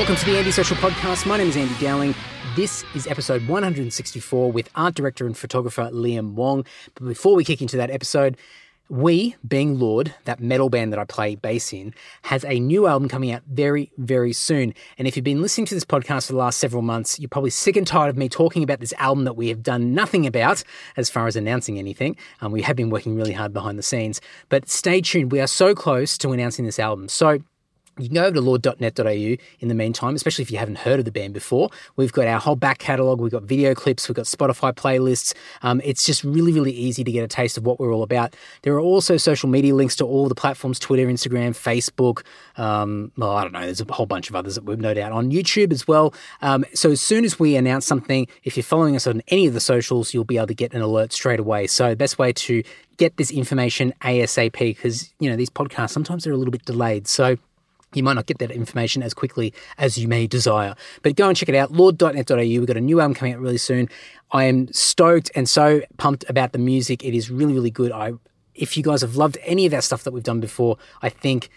Welcome to the Andy Social Podcast. My name is Andy Dowling. This is episode 164 with art director and photographer Liam Wong. But before we kick into that episode, we, being Lord, that metal band that I play bass in, has a new album coming out very, very soon. And if you've been listening to this podcast for the last several months, you're probably sick and tired of me talking about this album that we have done nothing about as far as announcing anything. Um, we have been working really hard behind the scenes. But stay tuned, we are so close to announcing this album. So you can go over to lord.net.au in the meantime, especially if you haven't heard of the band before. We've got our whole back catalogue, we've got video clips, we've got Spotify playlists. Um, it's just really, really easy to get a taste of what we're all about. There are also social media links to all the platforms Twitter, Instagram, Facebook. Um, well, I don't know, there's a whole bunch of others that we've no doubt on YouTube as well. Um, so as soon as we announce something, if you're following us on any of the socials, you'll be able to get an alert straight away. So the best way to get this information ASAP because, you know, these podcasts sometimes they're a little bit delayed. So you might not get that information as quickly as you may desire. But go and check it out, lord.net.au. We've got a new album coming out really soon. I am stoked and so pumped about the music. It is really, really good. I if you guys have loved any of that stuff that we've done before, I think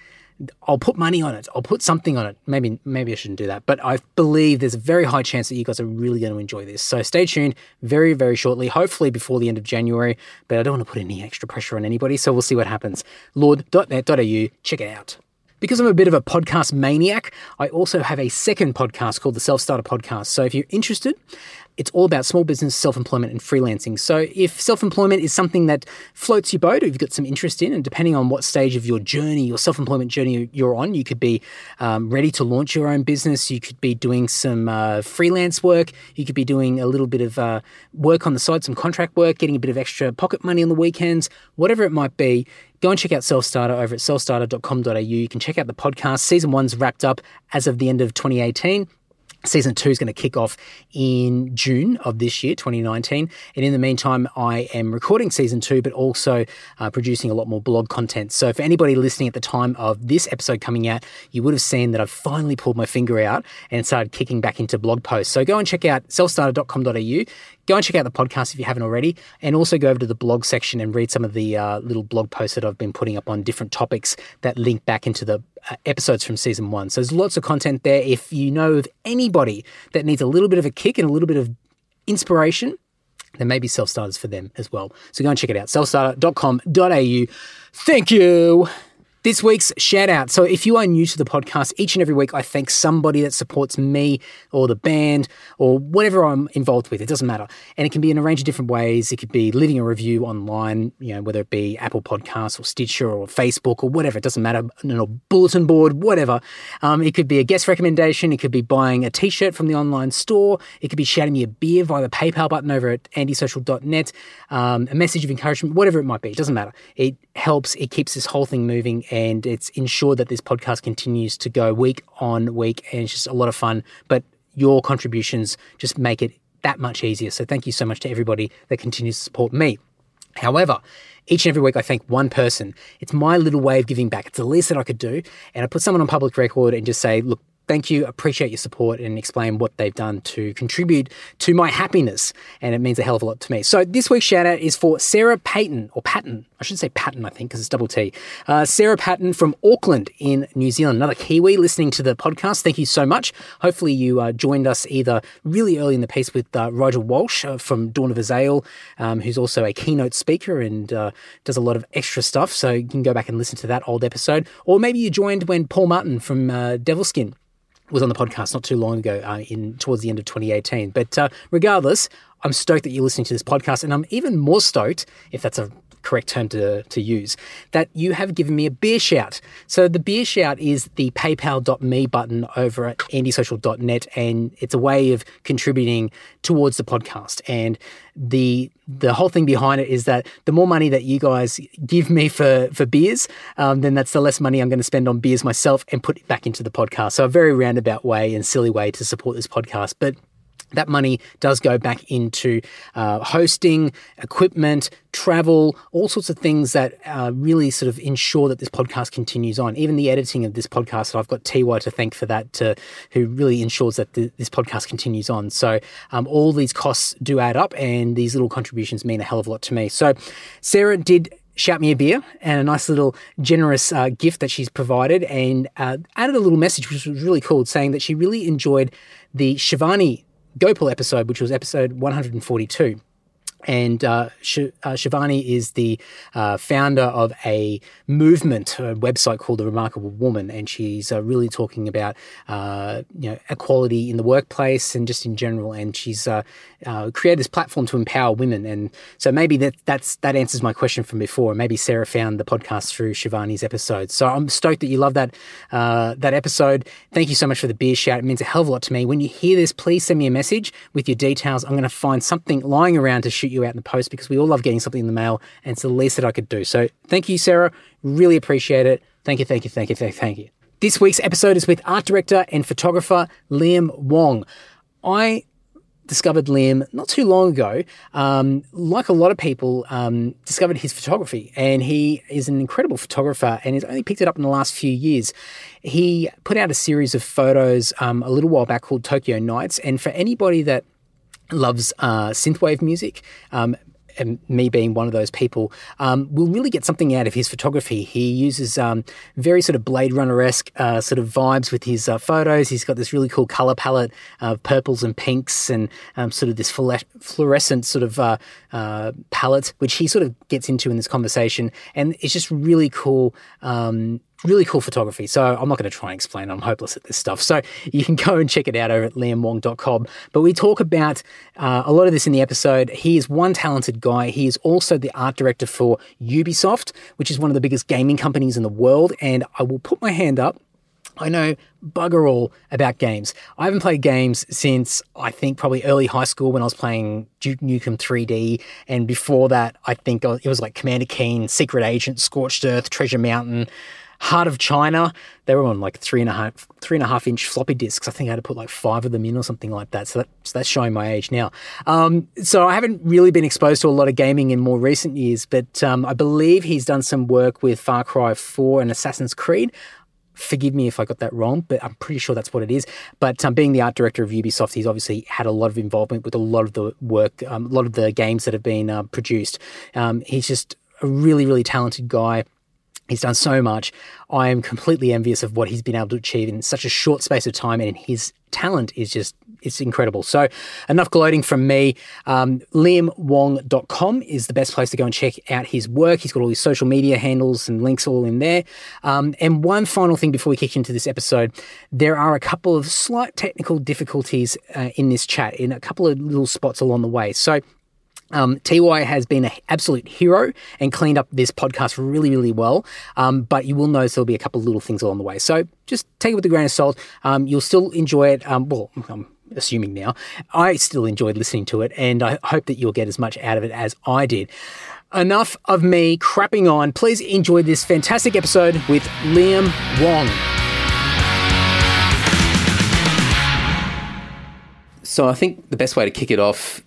I'll put money on it. I'll put something on it. Maybe maybe I shouldn't do that, but I believe there's a very high chance that you guys are really going to enjoy this. So stay tuned very very shortly, hopefully before the end of January, but I don't want to put any extra pressure on anybody, so we'll see what happens. lord.net.au, check it out. Because I'm a bit of a podcast maniac, I also have a second podcast called the Self Starter Podcast. So if you're interested, it's all about small business, self employment, and freelancing. So, if self employment is something that floats your boat or you've got some interest in, and depending on what stage of your journey, your self employment journey you're on, you could be um, ready to launch your own business, you could be doing some uh, freelance work, you could be doing a little bit of uh, work on the side, some contract work, getting a bit of extra pocket money on the weekends, whatever it might be. Go and check out Self Starter over at selfstarter.com.au. You can check out the podcast. Season one's wrapped up as of the end of 2018. Season two is going to kick off in June of this year, 2019. And in the meantime, I am recording season two, but also uh, producing a lot more blog content. So for anybody listening at the time of this episode coming out, you would have seen that I've finally pulled my finger out and started kicking back into blog posts. So go and check out selfstarter.com.au. Go and check out the podcast if you haven't already, and also go over to the blog section and read some of the uh, little blog posts that I've been putting up on different topics that link back into the uh, episodes from season one. So there's lots of content there. If you know of anybody that needs a little bit of a kick and a little bit of inspiration, there may be self starters for them as well. So go and check it out selfstarter.com.au. Thank you. This week's shout out. So, if you are new to the podcast, each and every week I thank somebody that supports me or the band or whatever I'm involved with. It doesn't matter. And it can be in a range of different ways. It could be leaving a review online, you know, whether it be Apple Podcasts or Stitcher or Facebook or whatever. It doesn't matter. You know, bulletin board, whatever. Um, it could be a guest recommendation. It could be buying a t shirt from the online store. It could be shouting me a beer via the PayPal button over at andysocial.net, um, a message of encouragement, whatever it might be. It doesn't matter. It helps, it keeps this whole thing moving and it's ensured that this podcast continues to go week on week and it's just a lot of fun. But your contributions just make it that much easier. So thank you so much to everybody that continues to support me. However, each and every week I thank one person. It's my little way of giving back. It's the least that I could do. And I put someone on public record and just say, look, thank you, appreciate your support, and explain what they've done to contribute to my happiness. And it means a hell of a lot to me. So this week's shout out is for Sarah Payton, or Patton. I should say Patton, I think, because it's double T. Uh, Sarah Patton from Auckland in New Zealand, another Kiwi listening to the podcast. Thank you so much. Hopefully, you uh, joined us either really early in the piece with uh, Roger Walsh uh, from Dawn of Azazel, um, who's also a keynote speaker and uh, does a lot of extra stuff. So you can go back and listen to that old episode. Or maybe you joined when Paul Martin from uh, Devilskin was on the podcast not too long ago, uh, in towards the end of 2018. But uh, regardless, I'm stoked that you're listening to this podcast, and I'm even more stoked, if that's a correct term to, to use, that you have given me a beer shout. So the beer shout is the paypal.me button over at andysocial.net, and it's a way of contributing towards the podcast. And the the whole thing behind it is that the more money that you guys give me for for beers, um, then that's the less money I'm going to spend on beers myself and put it back into the podcast. So a very roundabout way and silly way to support this podcast, but that money does go back into uh, hosting, equipment, travel, all sorts of things that uh, really sort of ensure that this podcast continues on. Even the editing of this podcast, I've got TY to thank for that, to, who really ensures that the, this podcast continues on. So um, all these costs do add up, and these little contributions mean a hell of a lot to me. So Sarah did shout me a beer and a nice little generous uh, gift that she's provided and uh, added a little message, which was really cool, saying that she really enjoyed the Shivani Gopal episode, which was episode 142. And uh, Sh- uh, Shivani is the uh, founder of a movement, a website called The Remarkable Woman, and she's uh, really talking about uh, you know equality in the workplace and just in general. And she's uh, created this platform to empower women. And so maybe that that's that answers my question from before. Maybe Sarah found the podcast through Shivani's episode. So I'm stoked that you love that that episode. Thank you so much for the beer shout. It means a hell of a lot to me. When you hear this, please send me a message with your details. I'm going to find something lying around to shoot you out in the post because we all love getting something in the mail and it's the least that I could do. So thank you, Sarah. Really appreciate it. Thank you, thank you, thank you, thank you, thank you. This week's episode is with art director and photographer Liam Wong. I discovered Liam not too long ago. Um, like a lot of people, um, discovered his photography, and he is an incredible photographer, and he's only picked it up in the last few years. He put out a series of photos um, a little while back called Tokyo Nights, and for anybody that loves uh, synthwave music. Um, and me being one of those people, um, will really get something out of his photography. He uses um, very sort of Blade Runner esque uh, sort of vibes with his uh, photos. He's got this really cool color palette of purples and pinks and um, sort of this fluorescent sort of uh, uh, palette, which he sort of gets into in this conversation. And it's just really cool um, really cool photography. So I'm not going to try and explain. I'm hopeless at this stuff. So you can go and check it out over at liamwong.com. But we talk about uh, a lot of this in the episode. He is one talented guy. He is also the art director for Ubisoft, which is one of the biggest gaming companies in the world. And I will put my hand up. I know bugger all about games. I haven't played games since I think probably early high school when I was playing Duke Nukem 3D. And before that, I think it was like Commander Keen, Secret Agent, Scorched Earth, Treasure Mountain. Heart of China, they were on like three and a half three and a half inch floppy disks. I think I had to put like five of them in or something like that. So, that, so that's showing my age now. Um, so I haven't really been exposed to a lot of gaming in more recent years, but um, I believe he's done some work with Far Cry 4 and Assassin's Creed. Forgive me if I got that wrong, but I'm pretty sure that's what it is. But um, being the art director of Ubisoft, he's obviously had a lot of involvement with a lot of the work, um, a lot of the games that have been uh, produced. Um, he's just a really, really talented guy. He's done so much. I am completely envious of what he's been able to achieve in such a short space of time, and his talent is just it's incredible. So, enough gloating from me. Um, LiamWong.com is the best place to go and check out his work. He's got all his social media handles and links all in there. Um, and one final thing before we kick into this episode there are a couple of slight technical difficulties uh, in this chat, in a couple of little spots along the way. So, um, TY has been an absolute hero and cleaned up this podcast really, really well. Um, but you will notice there'll be a couple of little things along the way. So just take it with a grain of salt. Um, you'll still enjoy it. Um, well, I'm assuming now. I still enjoyed listening to it, and I hope that you'll get as much out of it as I did. Enough of me crapping on. Please enjoy this fantastic episode with Liam Wong. So I think the best way to kick it off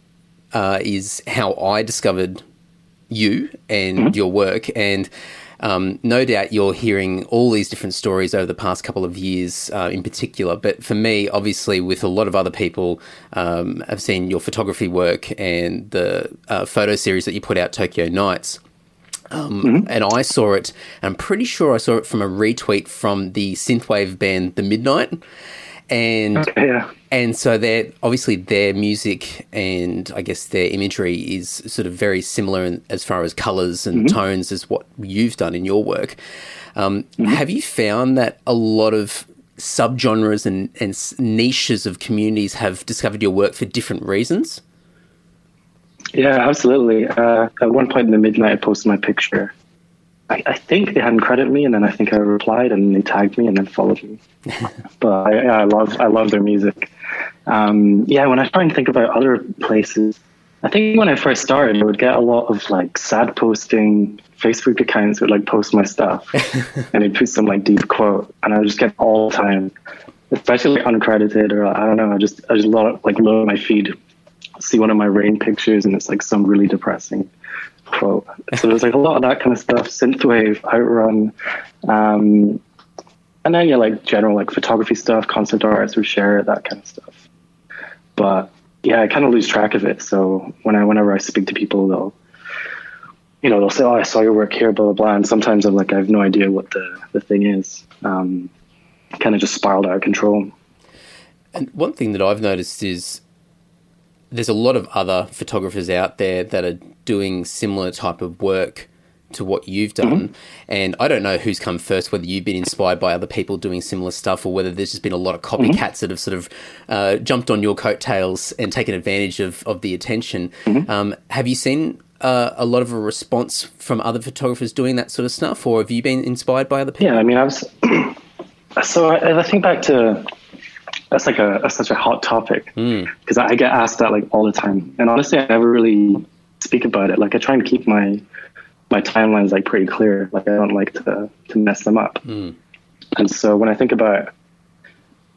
uh, is how I discovered you and mm-hmm. your work. And um, no doubt you're hearing all these different stories over the past couple of years uh, in particular. But for me, obviously, with a lot of other people, um, I've seen your photography work and the uh, photo series that you put out, Tokyo Nights. Um, mm-hmm. And I saw it, I'm pretty sure I saw it from a retweet from the synthwave band The Midnight and yeah. and so their obviously their music and I guess their imagery is sort of very similar in, as far as colors and mm-hmm. tones as what you've done in your work. Um, mm-hmm. Have you found that a lot of subgenres and, and niches of communities have discovered your work for different reasons? Yeah, absolutely. Uh, at one point in the midnight, I posted my picture I, I, think they hadn't credited me, and then I think I replied, and they tagged me, and then followed me. but I, I, love I love their music. Um, yeah, when I try and think about other places, I think when I first started, I would get a lot of like sad posting Facebook accounts would like post my stuff, and they'd put some like deep quote, and I would just get all the time, especially like uncredited or I don't know. I just I just love, like load my feed, see one of my rain pictures, and it's like some really depressing quote. So there's like a lot of that kind of stuff, synthwave, outrun, um, and then yeah, like general like photography stuff, concept art, we share that kind of stuff. But yeah, I kind of lose track of it. So when I whenever I speak to people, they'll you know, they'll say, "Oh, I saw your work here," blah blah blah. And sometimes I'm like, I have no idea what the the thing is. Um, kind of just spiraled out of control. And one thing that I've noticed is there's a lot of other photographers out there that are doing similar type of work to what you've done. Mm-hmm. And I don't know who's come first, whether you've been inspired by other people doing similar stuff or whether there's just been a lot of copycats mm-hmm. that have sort of uh, jumped on your coattails and taken advantage of, of the attention. Mm-hmm. Um, have you seen uh, a lot of a response from other photographers doing that sort of stuff, or have you been inspired by other people? Yeah, I mean, I was. so I, I think back to that's like a, a such a hot topic because mm. I get asked that like all the time, and honestly, I never really speak about it. Like I try and keep my my timelines like pretty clear. Like I don't like to to mess them up. Mm. And so when I think about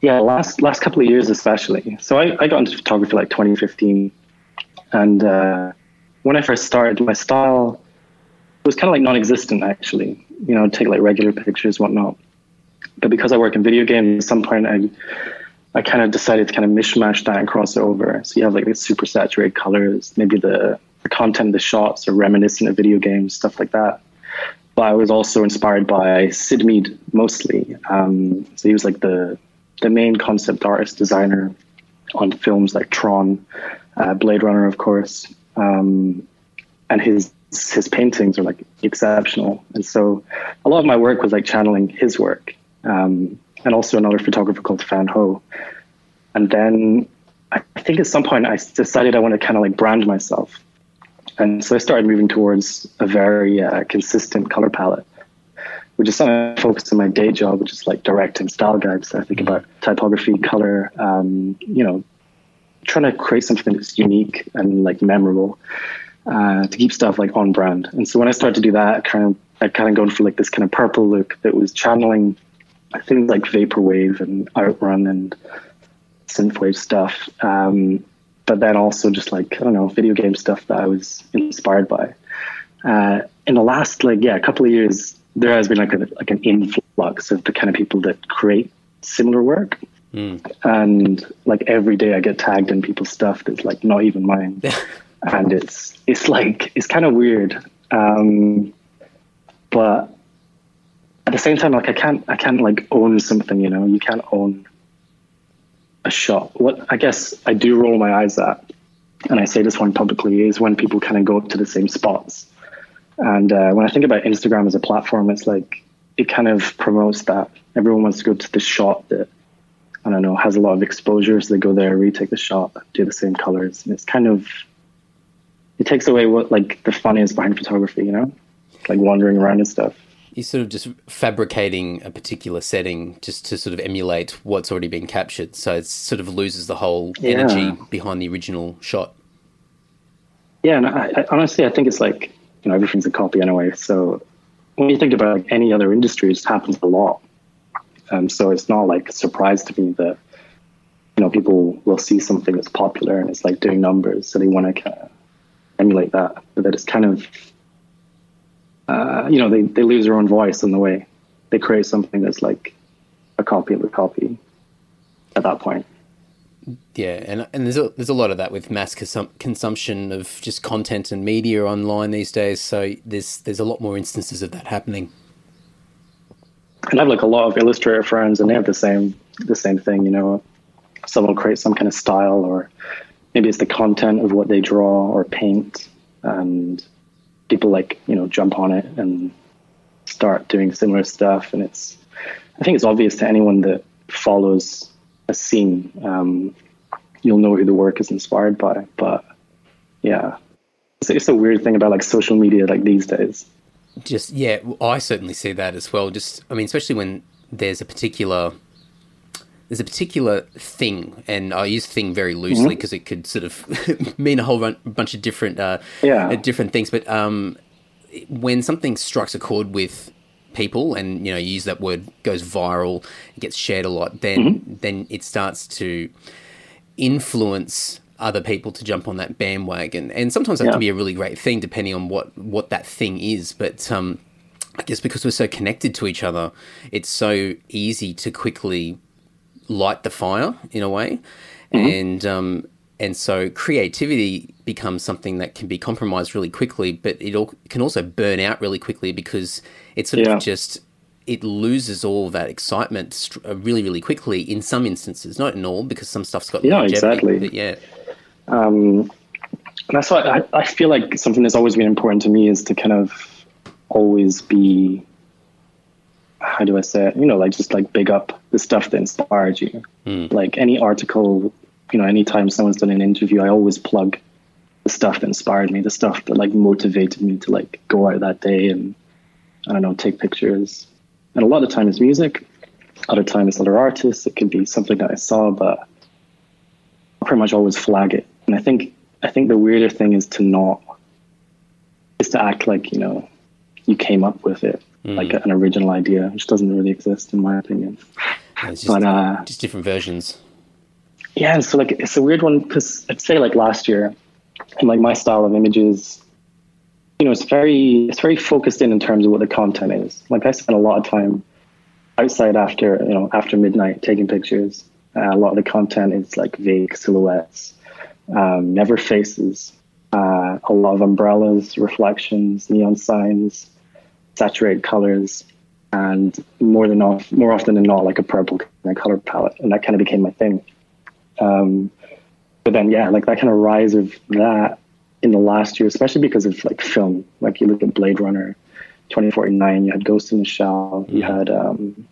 yeah, last last couple of years especially. So I, I got into photography like 2015, and uh, when I first started, my style was kind of like non-existent actually. You know, I'd take like regular pictures, whatnot. But because I work in video games, at some point I I kind of decided to kind of mishmash that and cross it over. So you have like these super saturated colors, maybe the, the content of the shots are reminiscent of video games, stuff like that. But I was also inspired by Syd Mead mostly. Um, so he was like the the main concept artist designer on films like Tron, uh, Blade Runner, of course, um, and his his paintings are like exceptional. And so a lot of my work was like channeling his work. Um, and also another photographer called Fan Ho. And then I think at some point I decided I want to kind of like brand myself. And so I started moving towards a very uh, consistent color palette, which is something I focus on my day job, which is like directing style guides. I think about typography, color, um, you know, trying to create something that's unique and like memorable uh, to keep stuff like on brand. And so when I started to do that, I kind of I kind of gone for like this kind of purple look that was channeling things like vaporwave and outrun and synthwave stuff. Um, but then also just like I don't know video game stuff that I was inspired by. Uh, in the last like yeah a couple of years, there has been like a, like an influx of the kind of people that create similar work. Mm. And like every day, I get tagged in people's stuff that's like not even mine, and it's it's like it's kind of weird. Um, but at the same time, like I can't, I can't like own something. You know, you can't own a shot. What I guess I do roll my eyes at, and I say this one publicly, is when people kind of go up to the same spots. And uh, when I think about Instagram as a platform, it's like it kind of promotes that everyone wants to go to the shot that I don't know has a lot of exposure, so they go there, retake the shot, do the same colors, and it's kind of it takes away what like the fun is behind photography, you know, like wandering around and stuff you're sort of just fabricating a particular setting just to sort of emulate what's already been captured. So it sort of loses the whole yeah. energy behind the original shot. Yeah, and I, I, honestly, I think it's like you know everything's a copy anyway. So when you think about like any other industry, it just happens a lot. Um, so it's not like a surprise to me that you know people will see something that's popular and it's like doing numbers, so they want to kind of emulate that. But that it's kind of uh, you know, they, they lose their own voice in the way they create something that's like a copy of a copy at that point. Yeah, and and there's a, there's a lot of that with mass consum- consumption of just content and media online these days. So there's there's a lot more instances of that happening. And I have like a lot of illustrator friends, and they have the same the same thing. You know, someone will create some kind of style, or maybe it's the content of what they draw or paint, and people like you know jump on it and start doing similar stuff. And it's I think it's obvious to anyone that follows a scene. Um, you'll know who the work is inspired by. But yeah, it's, it's a weird thing about like social media like these days. Just yeah, I certainly see that as well. Just I mean, especially when there's a particular there's a particular thing, and I use thing very loosely because mm-hmm. it could sort of mean a whole run, bunch of different uh, yeah. Uh, different things. But um, when something strikes a chord with people, and you know, you use that word goes viral, it gets shared a lot, then mm-hmm. then it starts to influence other people to jump on that bandwagon. And sometimes that yeah. can be a really great thing, depending on what what that thing is. But um, I guess because we're so connected to each other, it's so easy to quickly light the fire in a way, mm-hmm. and um, and so creativity becomes something that can be compromised really quickly, but it all, can also burn out really quickly because it sort Yeah. of just it loses all that excitement uh, really, really quickly. In some instances, not in all, because some stuff's got Yeah, exactly. But yeah, Um, that's why I, I feel like something that's always been important to me is to kind of always be, how do I say it? You know, like just like big up the stuff that inspired you. Hmm. Like any article, you know, anytime someone's done an interview, I always plug the stuff that inspired me, the stuff that like motivated me to like go out that day and I don't know, take pictures. And a lot of the time it's music, other time it's other artists. It could be something that I saw, but I pretty much always flag it. And I think I think the weirder thing is to not is to act like you know you came up with it like an original idea, which doesn't really exist in my opinion. it's just, But uh, just different versions. yeah, so like it's a weird one because I'd say like last year, and like my style of images, you know, it's very it's very focused in in terms of what the content is. Like I spent a lot of time outside after you know after midnight taking pictures. Uh, a lot of the content is like vague silhouettes, um, never faces, uh, a lot of umbrellas, reflections, neon signs, saturated colors, and more than off, more often than not, like a purple kind of color palette, and that kind of became my thing. Um, but then, yeah, like that kind of rise of that in the last year, especially because of like film. Like you look at Blade Runner, 2049, you had Ghost in the Shell, you had um,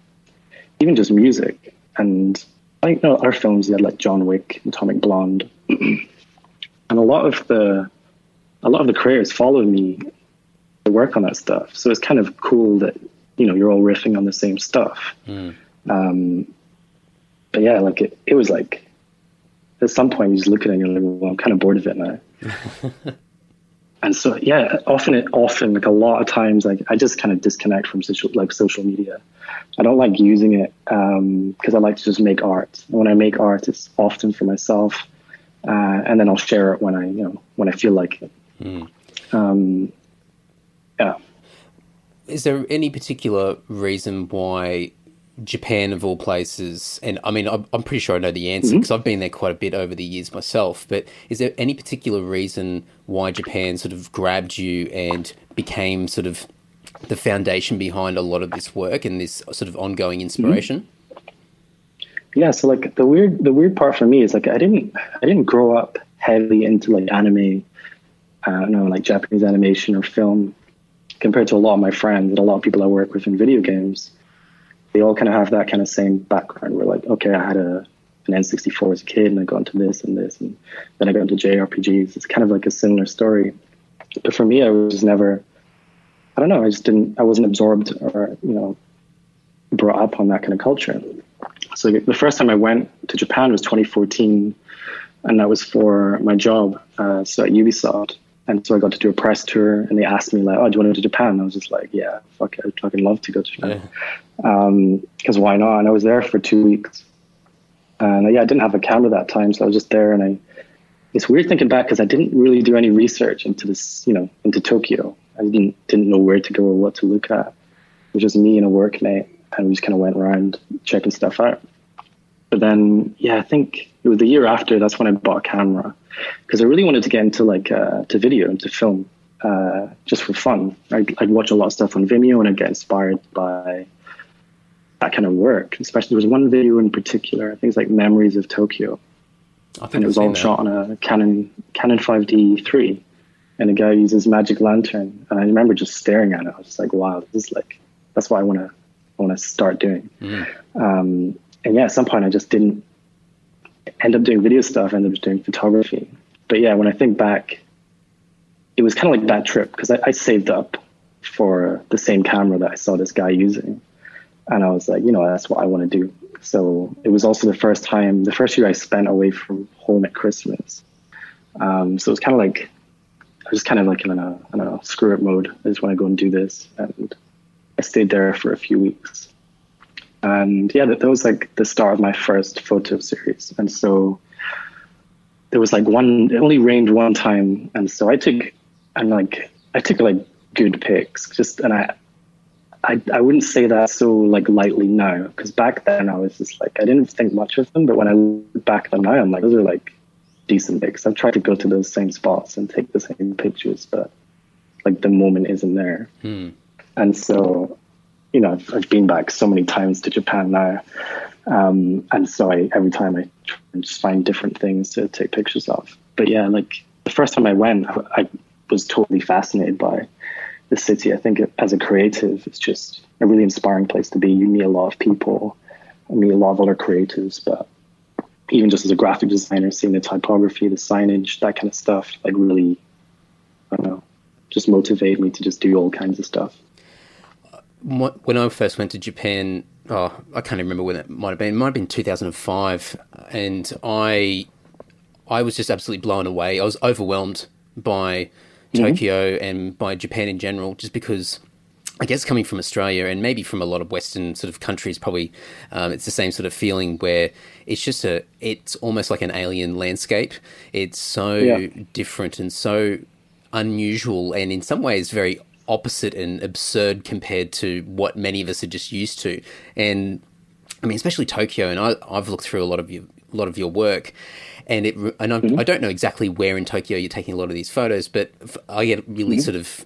even just music, and I think you know, other films. You had like John Wick, Atomic Blonde, and a lot of the a lot of the creators followed me work on that stuff. So it's kind of cool that you know you're all riffing on the same stuff. Um, but yeah, like it, it was like at some point you just look at it and you're like, well, I'm kind of bored of it now. and so yeah, often it often like a lot of times like I just kind of disconnect from social like social media. I don't like using it because I like to just make art. And when I make art, it's often for myself, uh, and then I'll share it when I you know when I feel like it. Um, yeah. Is there any particular reason why Japan, of all places, and I mean, I'm, I'm pretty sure I know the answer because I've been there quite a bit over the years myself, but is there any particular reason why Japan sort of grabbed you and became sort of the foundation behind a lot of this work and this sort of ongoing inspiration? yeah so like the weird the weird part for me is like i didn't i didn't grow up heavily into like anime uh, i don't know like japanese animation or film compared to a lot of my friends and a lot of people i work with in video games they all kind of have that kind of same background We're like okay i had a an n64 as a kid and i got into this and this and then i got into jrpgs it's kind of like a similar story. But for me i was never i don't know i just didn't i wasn't absorbed or you know brought up on that kind of culture. So the first time I went to Japan was 2014, and that was for my job. Uh, so at Ubisoft, and so I got to do a press tour, and they asked me like, "Oh, do you want to go to Japan?" And I was just like, "Yeah, fuck it, I'd fucking love to go to Japan." Because why not? And I was there for two weeks, and uh, yeah, I didn't have a camera that time, so I was just there, and I. It's weird thinking back because I didn't really do any research into this, you know, into Tokyo. I didn't didn't know where to go or what to look at. It was just me and a workmate, and we just kind of went around checking stuff out. But then, yeah, I think it was the year after. That's when I bought a camera because I really wanted to get into like uh, to video and to film, uh, just for fun. I'd, I'd watch a lot of stuff on Vimeo and I'd get inspired by that kind of work. Especially there was one video in particular. I think it's like Memories of Tokyo, I think and it was all that. shot on a Canon Canon 5D three, and a guy uses magic lantern. And I remember just staring at it. I was just like, wow, this is like that's what I want to want to start doing. Um, and yeah, at some point I just didn't end up doing video stuff. I ended up doing photography. But yeah, when I think back, it was kind of like that trip because I, I saved up for the same camera that I saw this guy using, and I was like, you know, that's what I want to do. So it was also the first time, the first year I spent away from home at Christmas. Um, so it was kind of like I was kind of like in a I don't know screw it mode. I just want to go and do this, and I stayed there for a few weeks. And yeah, that, that was like the start of my first photo series. And so there was like one, it only rained one time. And so I took, and like, I took like good pics just, and I, I, I wouldn't say that so like lightly now because back then I was just like I didn't think much of them, but when I look back at them now, I'm like those are like decent pics. I've tried to go to those same spots and take the same pictures, but like the moment isn't there. Hmm. And so, you know, I've, been back so many times to Japan now, um, and so I every time I just find different things to take pictures of. But yeah, like the first time I went, I was totally fascinated by the city. I think as a creative, it's just a really inspiring place to be. You meet a lot of people, I meet a lot of other creatives, but even just as a graphic designer, seeing the typography, the signage, that kind of stuff, like really, I don't know, just motivated me to just do all kinds of stuff. When I first went to Japan, oh, I can't remember when it might have been. It might have been 2005, and I, I was just absolutely blown away. I was overwhelmed by mm-hmm. Tokyo and by Japan in general, just because I guess coming from Australia and maybe from a lot of Western sort of countries, probably um, it's the same sort of feeling where it's just a, it's almost like an alien landscape. It's so yeah. different and so unusual, and in some ways very opposite and absurd compared to what many of us are just used to. And I mean, especially Tokyo, and I, have looked through a lot of your, a lot of your work, and it, and mm-hmm. I don't know exactly where in Tokyo you're taking a lot of these photos, but I get really mm-hmm. sort of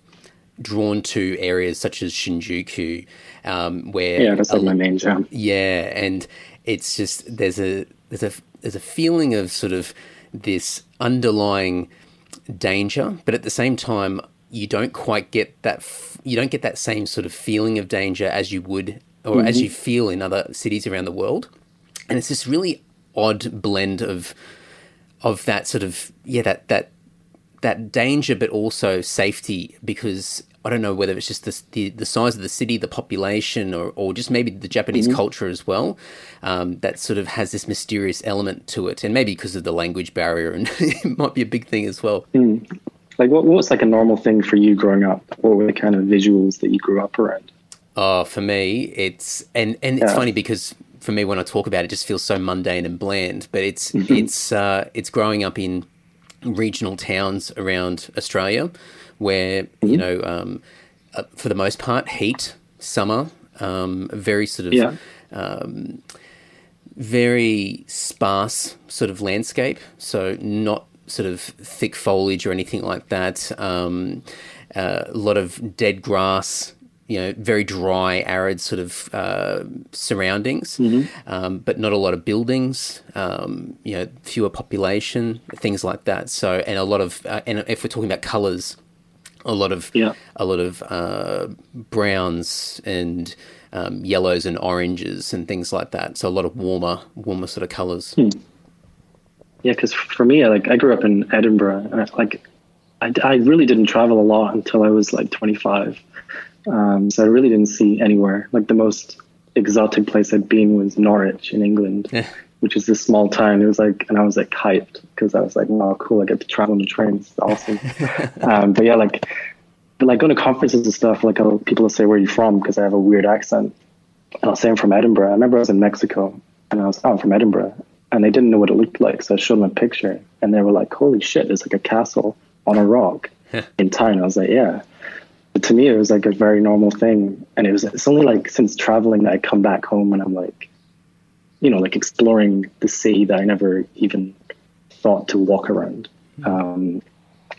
drawn to areas such as Shinjuku, um, where yeah, that's like my main jam. Yeah, and it's just there's a there's a there's a feeling of sort of this underlying danger, but at the same time, you don't quite get that you don't get that same sort of feeling of danger as you would or mm-hmm. as you feel in other cities around the world. And it's this really odd blend of of that sort of yeah that that that danger, but also safety because I don't know whether it's just the, the, the, size of the city, the population, or, or just maybe the Japanese mm-hmm. culture as well, um, that sort of has this mysterious element to it. And maybe because of the language barrier, and it might be a big thing as well. Mm. Like, what, what was like a normal thing for you growing up? What were the kind of visuals that you grew up around? Oh, for me, it's and and it's yeah. funny because for me when I talk about it, it just feels so mundane and bland. But it's mm-hmm. it's uh, it's growing up in regional towns around Australia where mm-hmm. you know um, uh, for the most part heat summer um, very sort of yeah. um, very sparse sort of landscape so not sort of thick foliage or anything like that um, uh, a lot of dead grass you know, very dry, arid sort of uh, surroundings, mm-hmm. um, but not a lot of buildings. Um, you know, fewer population, things like that. So, and a lot of, uh, and if we're talking about colours, a lot of yeah. a lot of uh, browns and um, yellows and oranges and things like that. So a lot of warmer, warmer sort of colors. Hmm. Yeah, because for me, like I grew up in Edinburgh, and I, like I, I really didn't travel a lot until I was like 25. Um, so I really didn't see anywhere. Like the most exotic place I'd been was Norwich in England, which is this small town. It was like, and I was like hyped because I was like, wow, cool. I get to travel on the train. It's awesome. um, but yeah, like, but like going to conferences and stuff, like I'll, people will say, where are you from? Because I have a weird accent. And I'll say I'm from Edinburgh. I remember I was in Mexico and I was, oh, I'm from Edinburgh. And they didn't know what it looked like. So I showed them a picture and they were like, holy shit, there's like a castle on a rock in town. I was like, yeah. But to me, it was like a very normal thing. And it was, it's only like since traveling that I come back home and I'm like, you know, like exploring the sea that I never even thought to walk around. Um,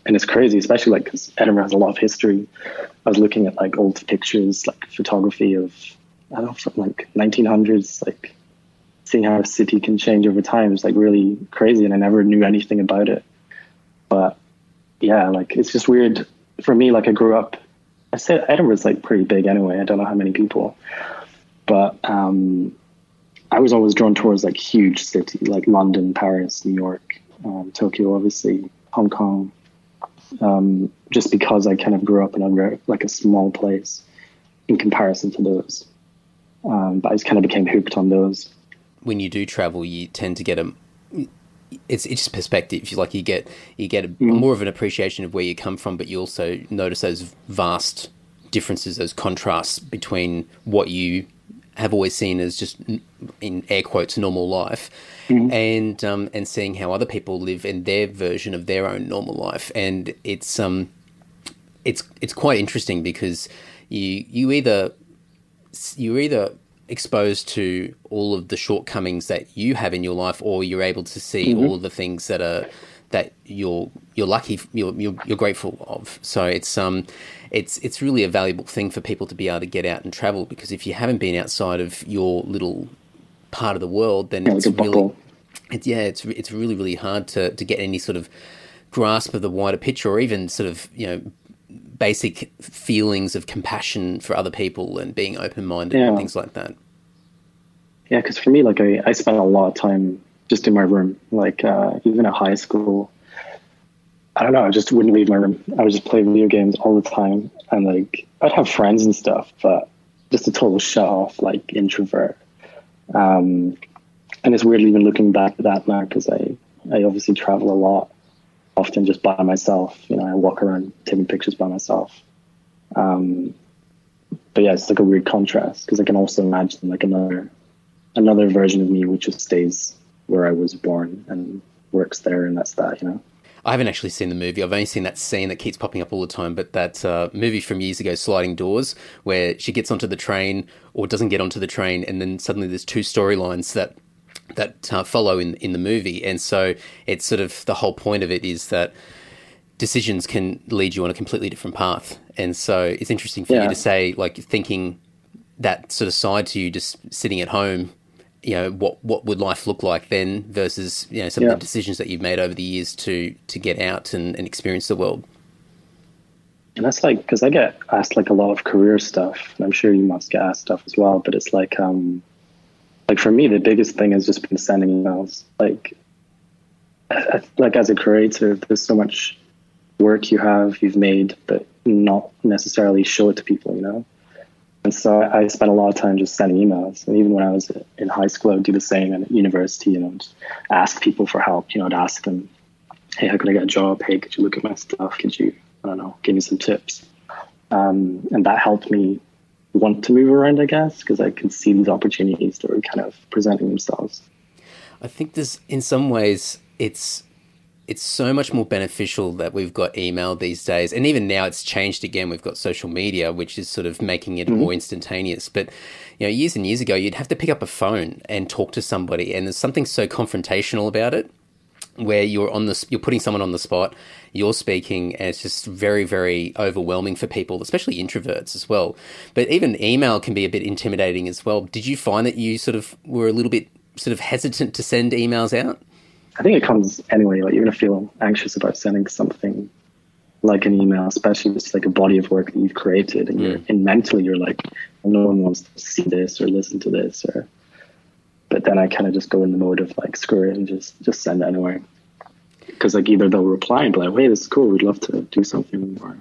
and it's crazy, especially like because Edinburgh has a lot of history. I was looking at like old pictures, like photography of I don't know from like 1900s, like seeing how a city can change over time is like really crazy, and I never knew anything about it. But yeah, like it's just weird for me. Like I grew up, I said Edinburgh's like pretty big anyway. I don't know how many people, but um, I was always drawn towards like huge cities like London, Paris, New York, um, Tokyo, obviously, Hong Kong. Um, just because I kind of grew up in a like a small place in comparison to those, um, but I just kind of became hooked on those. When you do travel, you tend to get a it's it's perspective. You like you get you get a, mm. more of an appreciation of where you come from, but you also notice those vast differences, those contrasts between what you have always seen as just in air quotes normal life, mm-hmm. and um, and seeing how other people live in their version of their own normal life, and it's um it's it's quite interesting because you you either you're either exposed to all of the shortcomings that you have in your life, or you're able to see mm-hmm. all of the things that are that you're you're lucky you're, you're, you're grateful of. So it's um it's it's really a valuable thing for people to be able to get out and travel because if you haven't been outside of your little part of the world, then Yeah, it's really it's yeah it's it's really really hard to to get any sort of grasp of the wider picture or even sort of you know basic feelings of compassion for other people and being open minded and things like that. Yeah, because for me, like I, I spent a lot of time just in my room. Like uh, even at high school, I don't know. I just wouldn't leave my room. I would just play video games all the time, and like I'd have friends and stuff, but just a total shut off, like introvert. Um, and it's weird even looking back at that now because I I obviously travel a lot, often just by myself. You know, I walk around taking pictures by myself. Um, but yeah, it's like a weird contrast because I can also imagine like another another version of me which just stays where I was born and works there, and that's that, you know. I haven't actually seen the movie. I've only seen that scene that keeps popping up all the time. But that uh, movie from years ago, Sliding Doors, where she gets onto the train or doesn't get onto the train, and then suddenly there's two storylines that that uh, follow in in the movie, and so it's sort of the whole point of it is that decisions can lead you on a completely different path, and so it's interesting for you to say like thinking that sort of side to you, just sitting at home. You know what what would life look like then versus you know some of the decisions that you've made over the years to to get out and, and experience the world. And that's like because I get asked like a lot of career stuff, and I'm sure you must get asked stuff as well. But it's like, um, like for me, the biggest thing has just been sending emails. Like, like as a creator, there's so much work you have, you've made, but not necessarily show it to people, you know. And so I spent a lot of time just sending emails, and even when I was in high school, I would do the same. And at university, you know, just ask people for help. You know, I'd ask them, "Hey, how could I get a job? Hey, could you look at my stuff? Could you, I don't know, give me some tips?" Um, and that helped me want to move around, I guess, because I could see these opportunities that were kind of presenting themselves. I think there's in some ways it's it's so much more beneficial that we've got email these days, and even now it's changed again. We've got social media, which is sort of making it mm-hmm. more instantaneous. But you know, years and years ago, you'd have to pick up a phone and talk to somebody, and there's something so confrontational about it. where you're on the you're putting someone on the spot, you're speaking, and it's just very very overwhelming for people, especially introverts as well. But even email can be a bit intimidating as well. Did you find that you sort of were a little bit sort of hesitant to send emails out? I think it comes anyway. Like you're gonna feel anxious about sending something like an email, especially if it's like a body of work that you've created, and you're mm. and mentally you're like, no one wants to see this or listen to this, or. But then I kind of just go in the mode of like screw it and just just send it anyway, because like either they'll reply and be like, hey, this is cool, we'd love to do something, or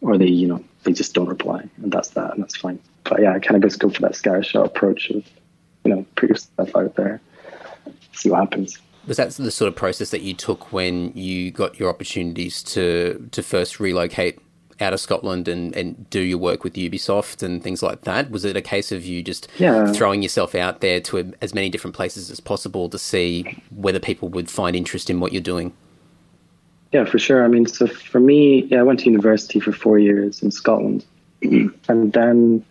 or they you know they just don't reply, and that's that, and that's fine. But yeah, I kind of just go for that scattershot approach of you know put yourself out there, see what happens. Was that the sort of process that you took when you got your opportunities to to first relocate out of Scotland and, and do your work with Ubisoft and things like that? Was it a case of you just Yeah. throwing yourself out there to as many different places as possible to see whether people would find interest in what you're doing? Yeah, for sure. I mean, so for me, yeah, I went to university for four years in Scotland, and then,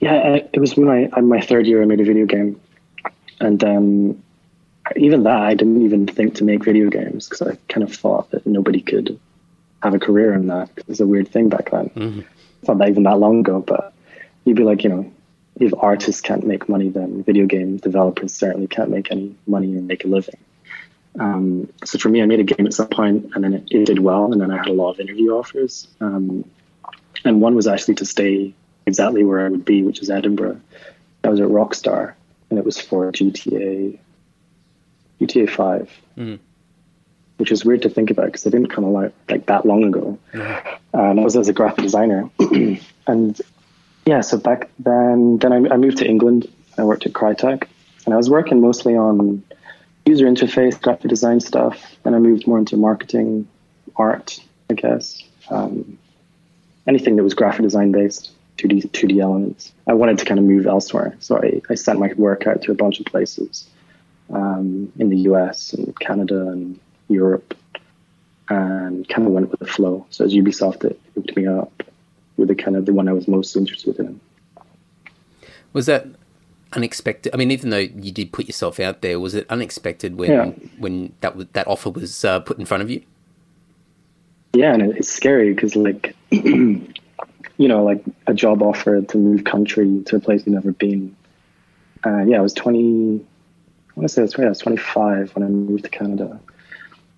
yeah, it was when I my third year I made a video game, and um, even that I didn't even think to make video games because I kind of thought that nobody could have a career in that. It was a weird thing back then. It's not that even that long ago, but you'd be like, you know, if artists can't make money, then video game developers certainly can't make any money and make a living. Um, so for me, I made a game at some point, and then it, it did well, and then I had a lot of interview offers. Um, and one was actually to stay exactly where I would be, which is Edinburgh. I was at Rockstar, and it was for GTA, GTA Five, which is weird to think about because it didn't come out like that long ago. Um, I was as a graphic designer, and yeah, so back then, then I, I moved to England. I worked at Crytek, and I was working mostly on user interface, graphic design stuff. And I moved more into marketing, art, I guess. Um, anything that was graphic design based, 2D, 2D elements. I wanted to kind of move elsewhere. So I, I sent my work out to a bunch of places um, in the US and Canada and Europe and kind of went with the flow. So as Ubisoft, it hooked me up with the kind of the one I was most interested in. Was that unexpected? I mean, even though you did put yourself out there, was it unexpected when Yeah. when that was, that offer was uh, put in front of you? Yeah, and it's scary because, like, you know, like a job offer to move country to a place you've never been. Uh, yeah, I was 20, I want to say that's right, I was 25 when I moved to Canada.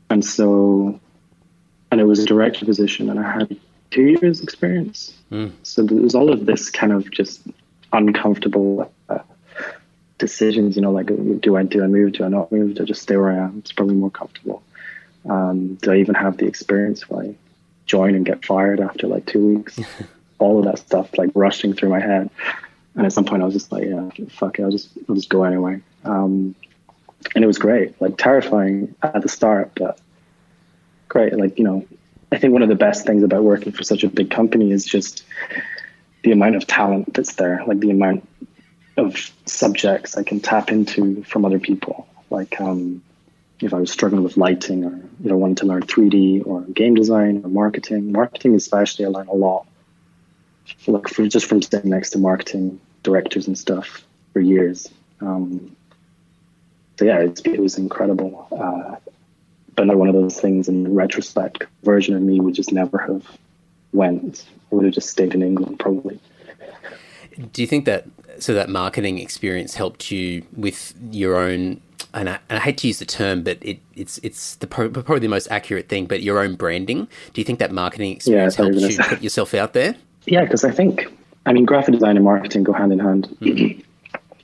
And so, and it was a director position, and I had two years experience. So there was all of this kind of just uncomfortable uh, decisions, you know, like, do I, do I move? Do I not move? Do I just stay where I am? It's probably more comfortable. Um, do I even have the experience? Will I join and get fired after like two weeks? All of that stuff like rushing through my head. And at some point I was just like, yeah, fuck it, I'll just I'll just go anyway. Um, and it was great, like terrifying at the start, but great. Like, you know, I think one of the best things about working for such a big company is just the amount of talent that's there, like the amount of subjects I can tap into from other people. Like, um, if I was struggling with lighting or you know wanted to learn 3D or game design or marketing, marketing especially, I learned a lot. Like for, just from sitting next to marketing directors and stuff for years. Um, so yeah, it's, it was incredible. Uh, but another one of those things in retrospect, version of me would just never have went. I would have just stayed in England probably. Do you think that so that marketing experience helped you with your own? And I, and I hate to use the term, but it, it's it's the pro- probably the most accurate thing. But your own branding. Do you think that marketing experience thought you helped you say- put yourself out there? Yeah, because I think, I mean, graphic design and marketing go hand in hand.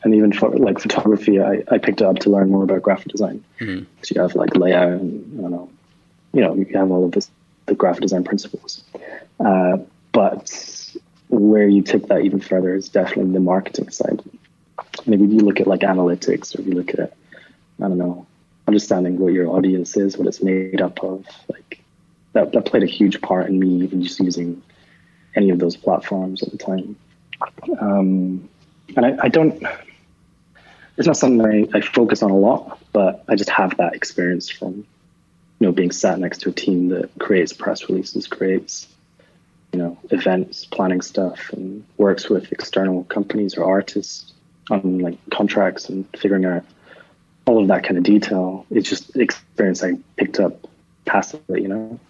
And even for like photography, I, I picked it up to learn more about graphic design. So you have like layout and, I don't know, you know, you have all of this, the graphic design principles. Uh, but where you take that even further is definitely the marketing side. Maybe if you look at like analytics or if you look at, I don't know, understanding what your audience is, what it's made up of, like that, that played a huge part in me even just using any of those platforms at the time. Um, and I, I don't, it's not something I, I focus on a lot, but I just have that experience from, you know, being sat next to a team that creates press releases, creates, you know, events, planning stuff, and works with external companies or artists on like contracts and figuring out all of that kind of detail. It's just experience I picked up passively, you know.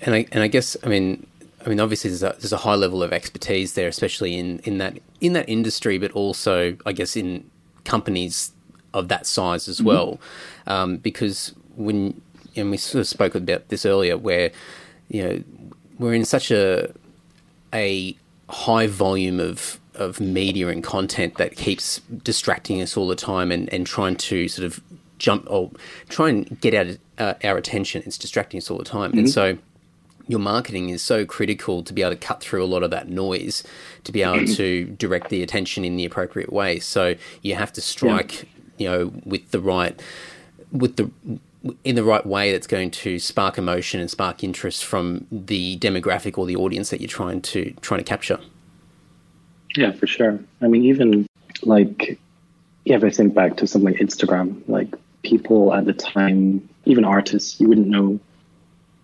And I and I guess I mean I mean obviously there's a, there's a high level of expertise there, especially in, in that in that industry, but also I guess in companies of that size as well, um, because when and we sort of spoke about this earlier, where you know we're in such a a high volume of of media and content that keeps distracting us all the time and, and trying to sort of jump or try and get out uh, our attention. It's distracting us all the time, and so your marketing is so critical to be able to cut through a lot of that noise to be able to direct the attention in the appropriate way. So you have to strike, you know, with the right with the in the right way that's going to spark emotion and spark interest from the demographic or the audience that you're trying to trying to capture. Yeah, for sure. I mean, even like, yeah, if I think back to something like Instagram, like people at the time, even artists, you wouldn't know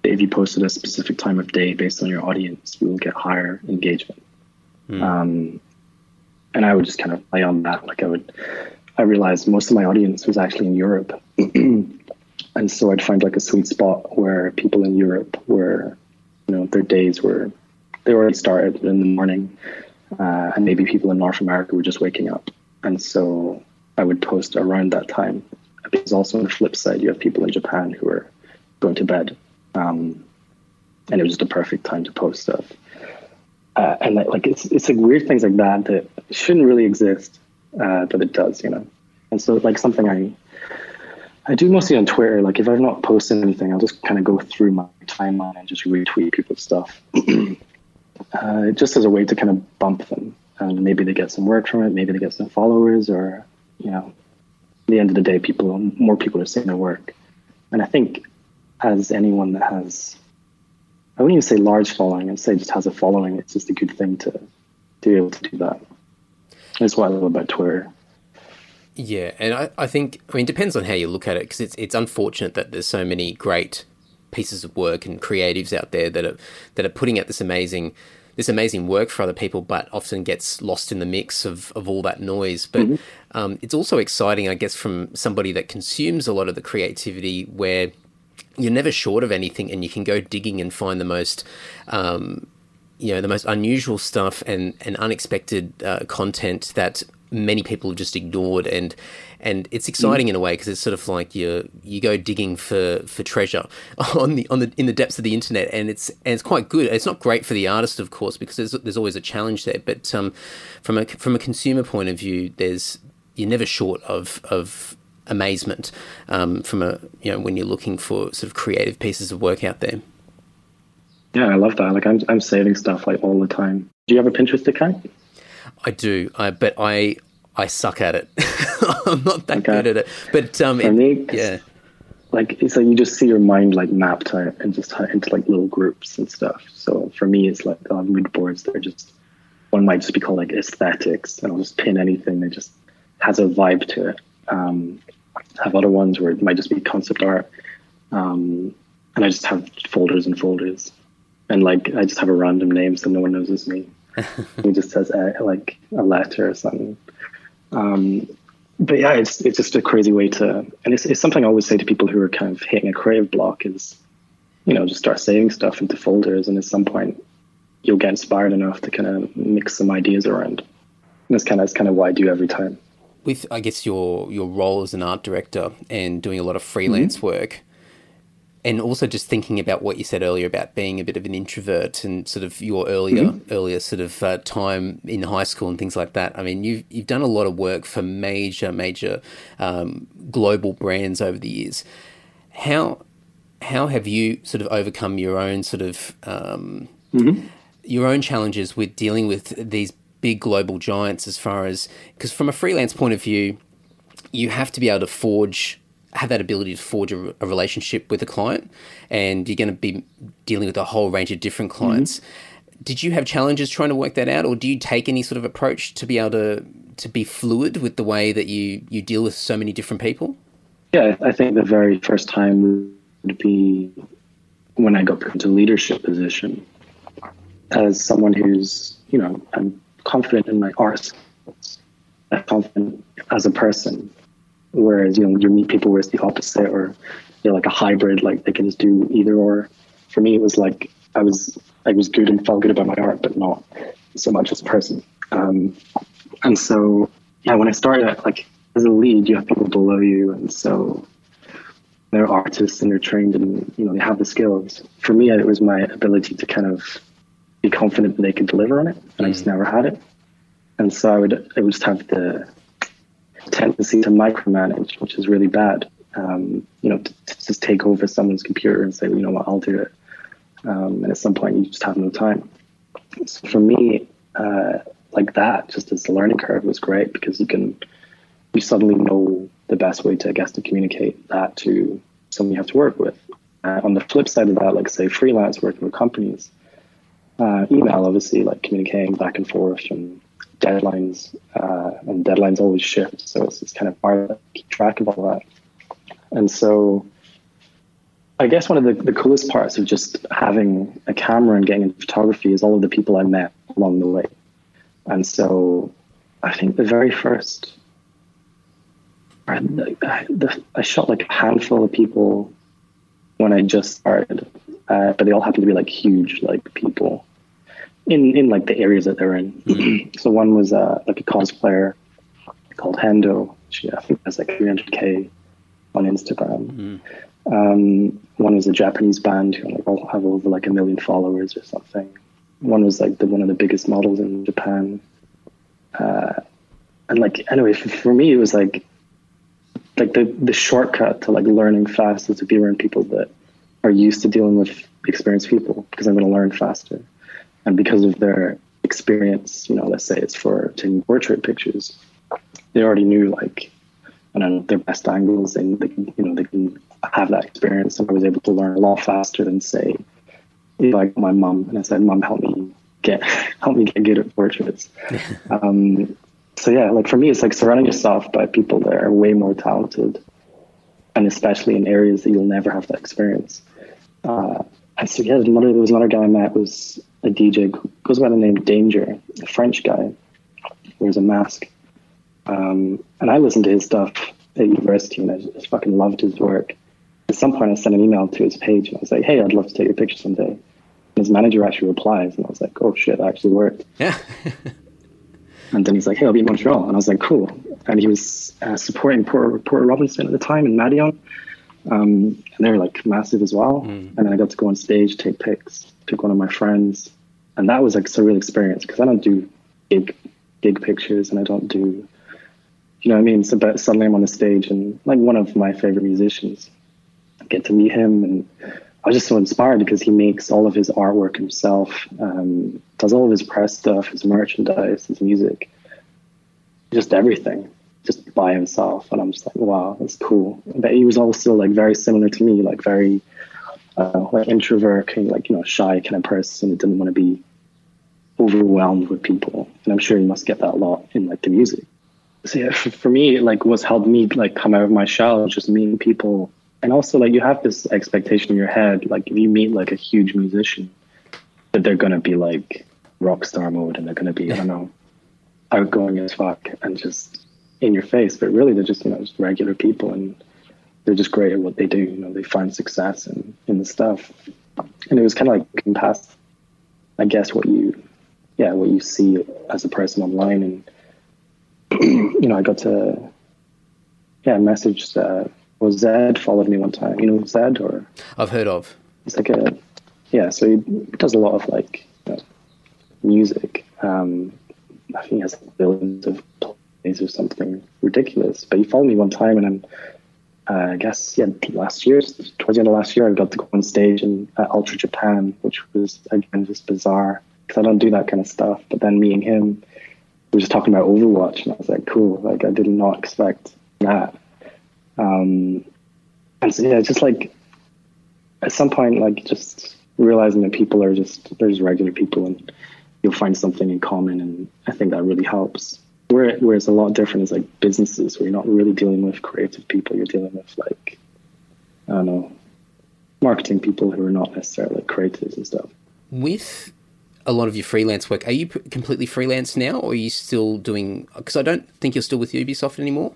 if you posted a specific time of day based on your audience, you will get higher engagement. Um, and I would just kind of play on that. Like I would, I realized most of my audience was actually in Europe. and so I'd find like a sweet spot where people in Europe were, you know, their days were, they already started in the morning uh, and maybe people in North America were just waking up. And so I would post around that time. Because also on the flip side, you have people in Japan who are going to bed. Um, and it was just a perfect time to post stuff. Uh, and like, like it's, it's like weird things like that that shouldn't really exist, uh, but it does, you know? And so like something I, I do mostly on Twitter. Like if I've not posted anything, I'll just kind of go through my timeline and just retweet people's stuff. uh, just as a way to kind of bump them. And maybe they get some work from it, maybe they get some followers, or, you know, at the end of the day, people, more people are seeing their work. And I think as anyone that has, I wouldn't even say large following, I'd say just has a following, it's just a good thing to, to be able to do that. That's what I love about Twitter. Yeah, and I, I think I mean it depends on how you look at it because it's it's unfortunate that there's so many great pieces of work and creatives out there that are that are putting out this amazing this amazing work for other people, but often gets lost in the mix of, of all that noise. But mm-hmm. um, it's also exciting, I guess, from somebody that consumes a lot of the creativity where you're never short of anything and you can go digging and find the most. Um, you know the most unusual stuff and, and unexpected uh, content that many people have just ignored and and it's exciting mm. in a way because it's sort of like you you go digging for for treasure on the on the in the depths of the internet and it's and it's quite good it's not great for the artist of course because there's there's always a challenge there but um, from a from a consumer point of view there's you're never short of of amazement um, from a you know when you're looking for sort of creative pieces of work out there yeah i love that like i'm, I'm saving stuff like all the time do you have a pinterest account I do, I, but I I suck at it. I'm not that okay. good at it. But um, for it, me, yeah, like so you just see your mind like mapped out and just into like little groups and stuff. So for me, it's like on mood boards. They're just one might just be called like aesthetics, and I'll just pin anything that just has a vibe to it. Um, have other ones where it might just be concept art, um, and I just have folders and folders, and like I just have a random name so no one knows it's me. he just says uh, like a letter or something. Um, but yeah, it's it's just a crazy way to, and it's, it's something I always say to people who are kind of hitting a creative block is, you know, just start saving stuff into folders, and at some point, you'll get inspired enough to kind of mix some ideas around. And that's kind of that's kind of what I do every time. With I guess your your role as an art director and doing a lot of freelance mm-hmm. work, and also just thinking about what you said earlier about being a bit of an introvert and sort of your earlier mm-hmm. earlier sort of uh, time in high school and things like that. I mean, you've you've done a lot of work for major major um, global brands over the years. How how have you sort of overcome your own sort of um, mm-hmm. your own challenges with dealing with these big global giants as far as because from a freelance point of view, you have to be able to forge have that ability to forge a, a, relationship with a client, and you're going to be dealing with a whole range of different clients. Mm-hmm. Did you have challenges trying to work that out, or do you take any sort of approach to be able to to be fluid with the way that you you deal with so many different people? Yeah, I think the very first time would be when I got put into leadership position as someone who's you know I'm confident in my art, I'm confident as a person, Whereas, you know, you meet people where it's the opposite or they're like a hybrid, like they can just do either or. For me, it was like I was I was good and felt good about my art, but not so much as a person. Um, and so, yeah, when I started, like as a lead, you have people below you, and so they're artists and they're trained and you know they have the skills. For me, it was my ability to kind of be confident that they could deliver on it, and mm. I just mm. never had it. And so I would I would just have the tendency to micromanage, which is really bad. Um, you know, to, to, just take over someone's computer and say, well, you know what, I'll do it. Um, and at some point, you just have no time. So for me, uh, like that, just as a learning curve was great because you can, you suddenly know the best way to, I guess, to communicate that to someone you have to work with. Uh, on the flip side of that, like say freelance working with companies, uh, email obviously like communicating back and forth and deadlines, uh, and deadlines always shift. So it's, it's kind of hard to keep track of all that. And so I guess one of the, the coolest parts of just having a camera and getting into photography is all of the people I met along the way. And so I think the very first, I shot like a handful of people when I just started, uh, but they all happened to be like huge like people in in like the areas that they're in. Mm-hmm. so one was uh, like a cosplayer called Hendo. She I think has like 300k on Instagram. Mm-hmm. Um, one was a Japanese band who like have over like a million followers or something. One was like the one of the biggest models in Japan. Uh, and like anyway, for, for me, it was like like the the shortcut to like learning fast is to be around people that are used to dealing with experienced people because I'm going to learn faster and because of their experience, you know, let's say it's for taking portrait pictures, they already knew like, I don't know, their best angles, and they you know, they can have that experience. And I was able to learn a lot faster than say, like my mom, and I said, "Mom, help me get help me get good at portraits." um, so yeah, like for me, it's like surrounding yourself by people that are way more talented, and especially in areas that you'll never have that experience. Uh, and so yeah, another there was another guy I met was a DJ goes by the name Danger, a French guy, wears a mask. Um, and I listened to his stuff at university and I just, just fucking loved his work. At some point, I sent an email to his page and I was like, hey, I'd love to take a picture someday. And his manager actually replies and I was like, oh shit, that actually worked. Yeah. and then he's like, hey, I'll be in Montreal. And I was like, cool. And he was uh, supporting Porter, Porter Robinson at the time in Madeon. Um, and they were like massive as well. Mm. And then I got to go on stage, take pics, pick one of my friends. And that was like a surreal experience because I don't do big, gig pictures and I don't do, you know what I mean? So but suddenly I'm on the stage and like one of my favorite musicians, I get to meet him and I was just so inspired because he makes all of his artwork himself, um, does all of his press stuff, his merchandise, his music, just everything just by himself. And I'm just like, wow, that's cool. But he was also like very similar to me, like very uh, like introvert, kind of like, you know, shy kind of person that didn't want to be overwhelmed with people. And I'm sure you must get that a lot in like the music. So yeah, for me, like what's helped me like come out of my shell just meeting people. And also like you have this expectation in your head, like if you meet like a huge musician, that they're gonna be like rock star mode and they're gonna be, I don't know, outgoing as fuck and just in your face, but really they're just you know just regular people and they're just great at what they do. You know, they find success in in the stuff, and it was kind of like past, I guess what you, yeah, what you see as a person online, and you know, I got to, yeah, message. Uh, well, Zedd followed me one time. You know Zedd or I've heard of. It's like a, yeah. So he does a lot of like you know, music. Um, I think he has billions of or something ridiculous. But he followed me one time, and then uh, I guess yeah, last year, towards the end of last year, I got to go on stage in uh, Ultra Japan, which was again just bizarre because I don't do that kind of stuff. But then meeting him, we were just talking about Overwatch, and I was like, cool. Like I did not expect that. Um, and so yeah, just like at some point, like just realizing that people are just there's regular people and you'll find something in common, and I think that really helps where where it's a lot different is like businesses where you're not really dealing with creative people you're dealing with like i don't know marketing people who are not necessarily like creatives and stuff. With a lot of your freelance work are you completely freelance now or are you still doing because i don't think you're still with ubisoft anymore?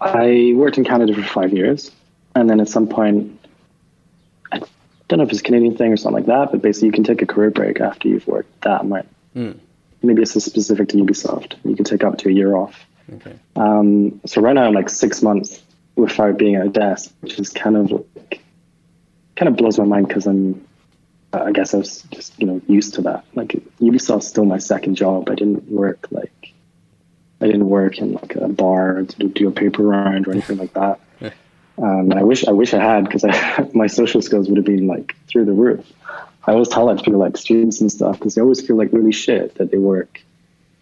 I worked in canada for five years and then at some point don't know if it's a Canadian thing or something like that, but basically you can take a career break after you've worked that much. Mm. Maybe it's specific to Ubisoft. You can take up to a year off. Okay. Um, so right now I'm like six months without being at a desk, which is kind of like, kind of blows my mind because I'm, I guess I was just you know used to that. Like Ubisoft's still my second job. I didn't work like, I didn't work in like a bar to do a paper round or anything like that. Um, and I wish I wish I had because my social skills would have been like through the roof. I always tell that to people like students and stuff because they always feel like really shit that they work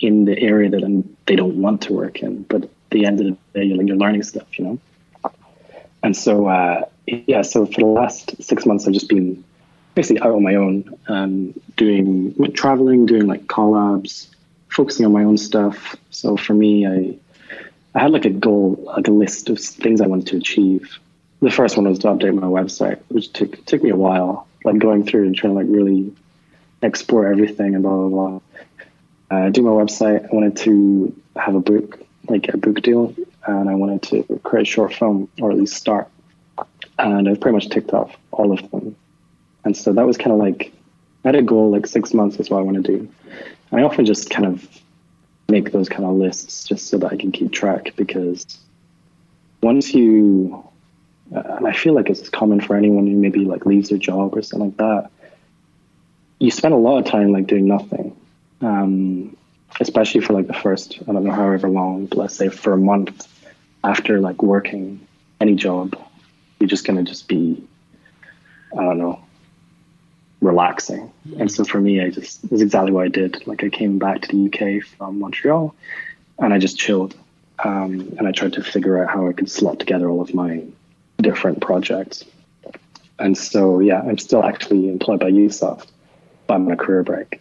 in the area that they don't want to work in. But at the end of the day, you're, you're learning stuff, you know. And so uh, yeah, so for the last six months, I've just been basically out on my own, um, doing traveling, doing like collabs, focusing on my own stuff. So for me, I I had like a goal, like a list of things I wanted to achieve. The first one was to update my website, which took took me a while, like going through and trying to like really explore everything and blah blah blah. Uh, do my website. I wanted to have a book, like a book deal, and I wanted to create a short film or at least start. And I've pretty much ticked off all of them. And so that was kind of like I had a goal, like six months is what I want to do. And I often just kind of make those kind of lists just so that I can keep track because once you, uh, and I feel like it's common for anyone who maybe like leaves their job or something like that, you spend a lot of time like doing nothing. Um, especially for like the first, I don't know, however long, let's say for a month after like working any job, you're just to just be, I don't know, relaxing. And so for me, I just is exactly what I did. Like I came back to the UK from Montreal, and I just chilled. Um, and I tried to figure out how I could slot together all of my different projects. And so yeah, I'm still actually employed by Ubisoft, but I'm on a career break.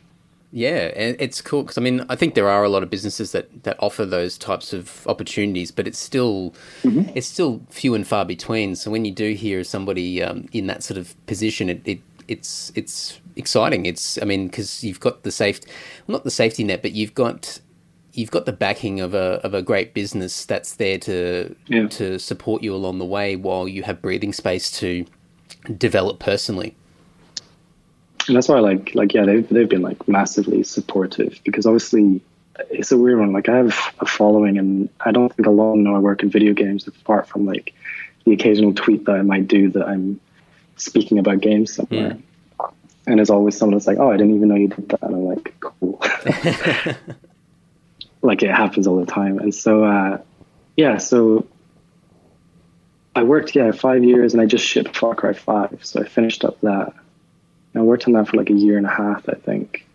Yeah, and it's cool because I mean I think there are a lot of businesses that, that offer those types of opportunities, but it's still mm-hmm. it's still few and far between. So when you do hear somebody um, in that sort of position, it, it it's it's exciting. It's I mean because you've got the safe, well, not the safety net, but you've got you've got the backing of a of a great business that's there to yeah. to support you along the way while you have breathing space to develop personally and that's why like like yeah they've, they've been like massively supportive because obviously eh, it's a weird one like i have a following and i don't think a lot know i work in video games apart from like the occasional tweet that i might do that i'm speaking about games somewhere yeah. and there's always someone that's like oh i didn't even know you did that and i'm like cool like it happens all the time and so uh yeah so i worked yeah five years and i just shipped far cry 5 so i finished up that I worked on that for like a year and a half, I think.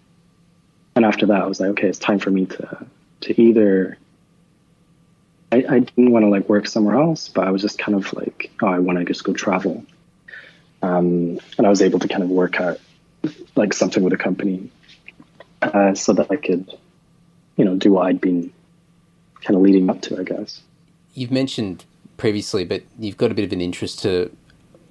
And after that, I was like, okay, it's time for me to to either. I, I didn't want to like work somewhere else, but I was just kind of like, oh, I want to just go travel. Um, and I was able to kind of work out like something with a company uh, so that I could, you know, do what I'd been kind of leading up to, I guess. You've mentioned previously, but you've got a bit of an interest to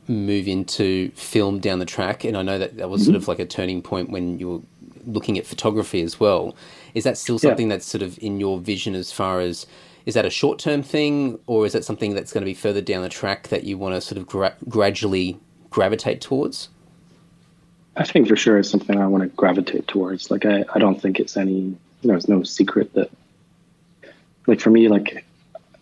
move into film down the track, and I know that that was mm-hmm. sort of like a turning point when you were looking at photography as well. Is that still something yeah. that's sort of in your vision as far as is that a short term thing, or is that something that's going to be further down the track that you want to sort of gra- gradually gravitate towards? I think for sure it's something I want to gravitate towards. Like I, I don't think it's any you know, it's no secret that like for me, like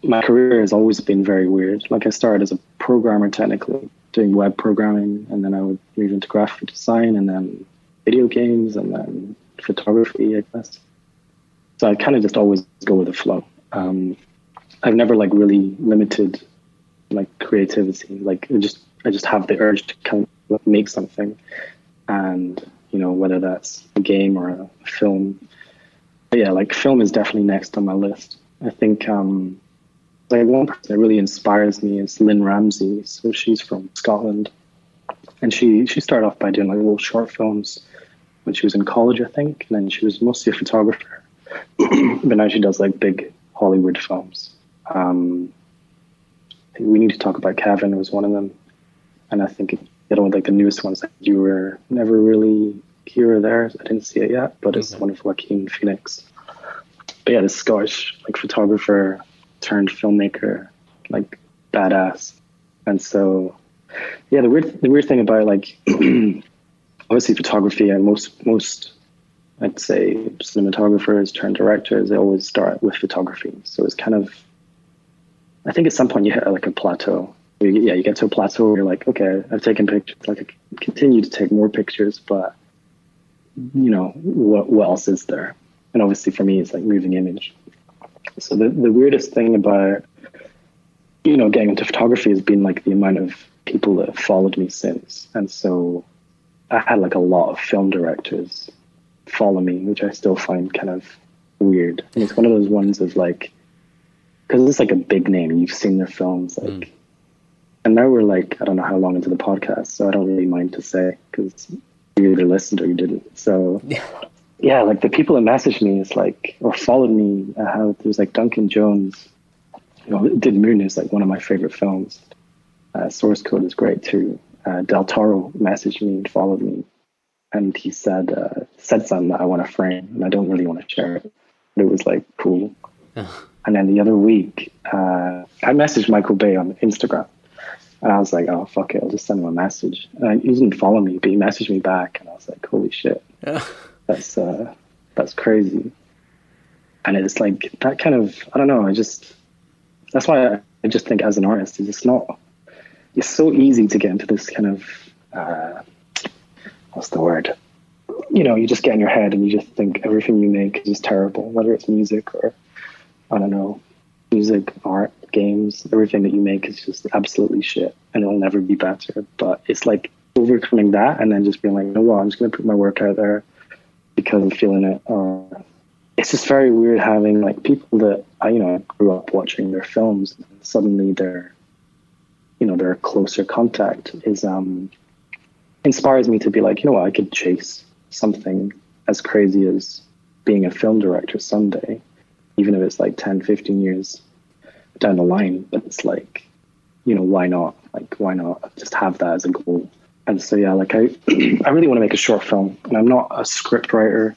my career has always been very weird. Like I started as a programmer technically, doing web programming, and then I would move into graphic design, and then video games, and then photography, I guess. So I kind of just always go with the flow. Um, I've never like really limited like creativity. Like I just I just have the urge to kind of make something, and you know whether that's a game or a film. But yeah, like film is definitely next on my list. I think um, like one person that really inspires me is Lynne Ramsay. So she's from Scotland, and she she started off by doing like little short films when she was in college, I think, and then she was mostly a photographer. but now she does like big Hollywood films. Um, we need to talk about Kevin was one of them, and I think you know like the newest ones that you were never really here or there. I didn't see it yet, but it's mm-hmm. one of Joaquin Phoenix. But yeah, this Scottish like photographer turned filmmaker, like badass. And so, yeah, the weird the weird thing about like obviously photography and most most I'd say cinematographers turned directors they always start with photography. So it's kind of I think at some point you hit like a plateau. Yeah, you get to a plateau where you're like, okay, I've taken pictures. Like I continue to take more pictures, but you know what what else is there? And obviously for me, it's like moving image. So the, the weirdest thing about, you know, getting into photography has been like the amount of people that have followed me since. And so I had like a lot of film directors follow me, which I still find kind of weird. And it's one of those ones of like, because it's like a big name, you've seen their films, like, mm. And now we're like, I don't know how long into the podcast, so I don't really mind to say because you either listened or you didn't. So yeah, like the people that messaged me is like or followed me. Uh, how there's like Duncan Jones, you know, did Moon is like one of my favorite films. Uh, Source Code is great too. Uh, Del Toro messaged me and followed me, and he said uh, said something that I want to frame, and I don't really want to share it, but it was like cool. and then the other week, uh, I messaged Michael Bay on Instagram, and I was like, oh fuck it, I'll just send him a message. And he didn't follow me, but he messaged me back, and I was like, holy shit. That's uh, that's crazy. And it's like that kind of I don't know. I just that's why I, I just think as an artist, it's not. It's so easy to get into this kind of uh, what's the word? You know, you just get in your head and you just think everything you make is just terrible, whether it's music or I don't know, music, art, games, everything that you make is just absolutely shit and it'll never be better. But it's like overcoming that and then just being like, no, well, I'm just gonna put my work out there because I'm feeling it. Uh, it's just very weird having like people that I, you know, grew up watching their films and suddenly their, you know, their closer contact is um inspires me to be like, you know what, I could chase something as crazy as being a film director someday, even if it's like 10, 15 years down the line. But it's like, you know, why not? Like, why not just have that as a goal? And so, yeah, like I, I really want to make a short film, and I'm not a script writer,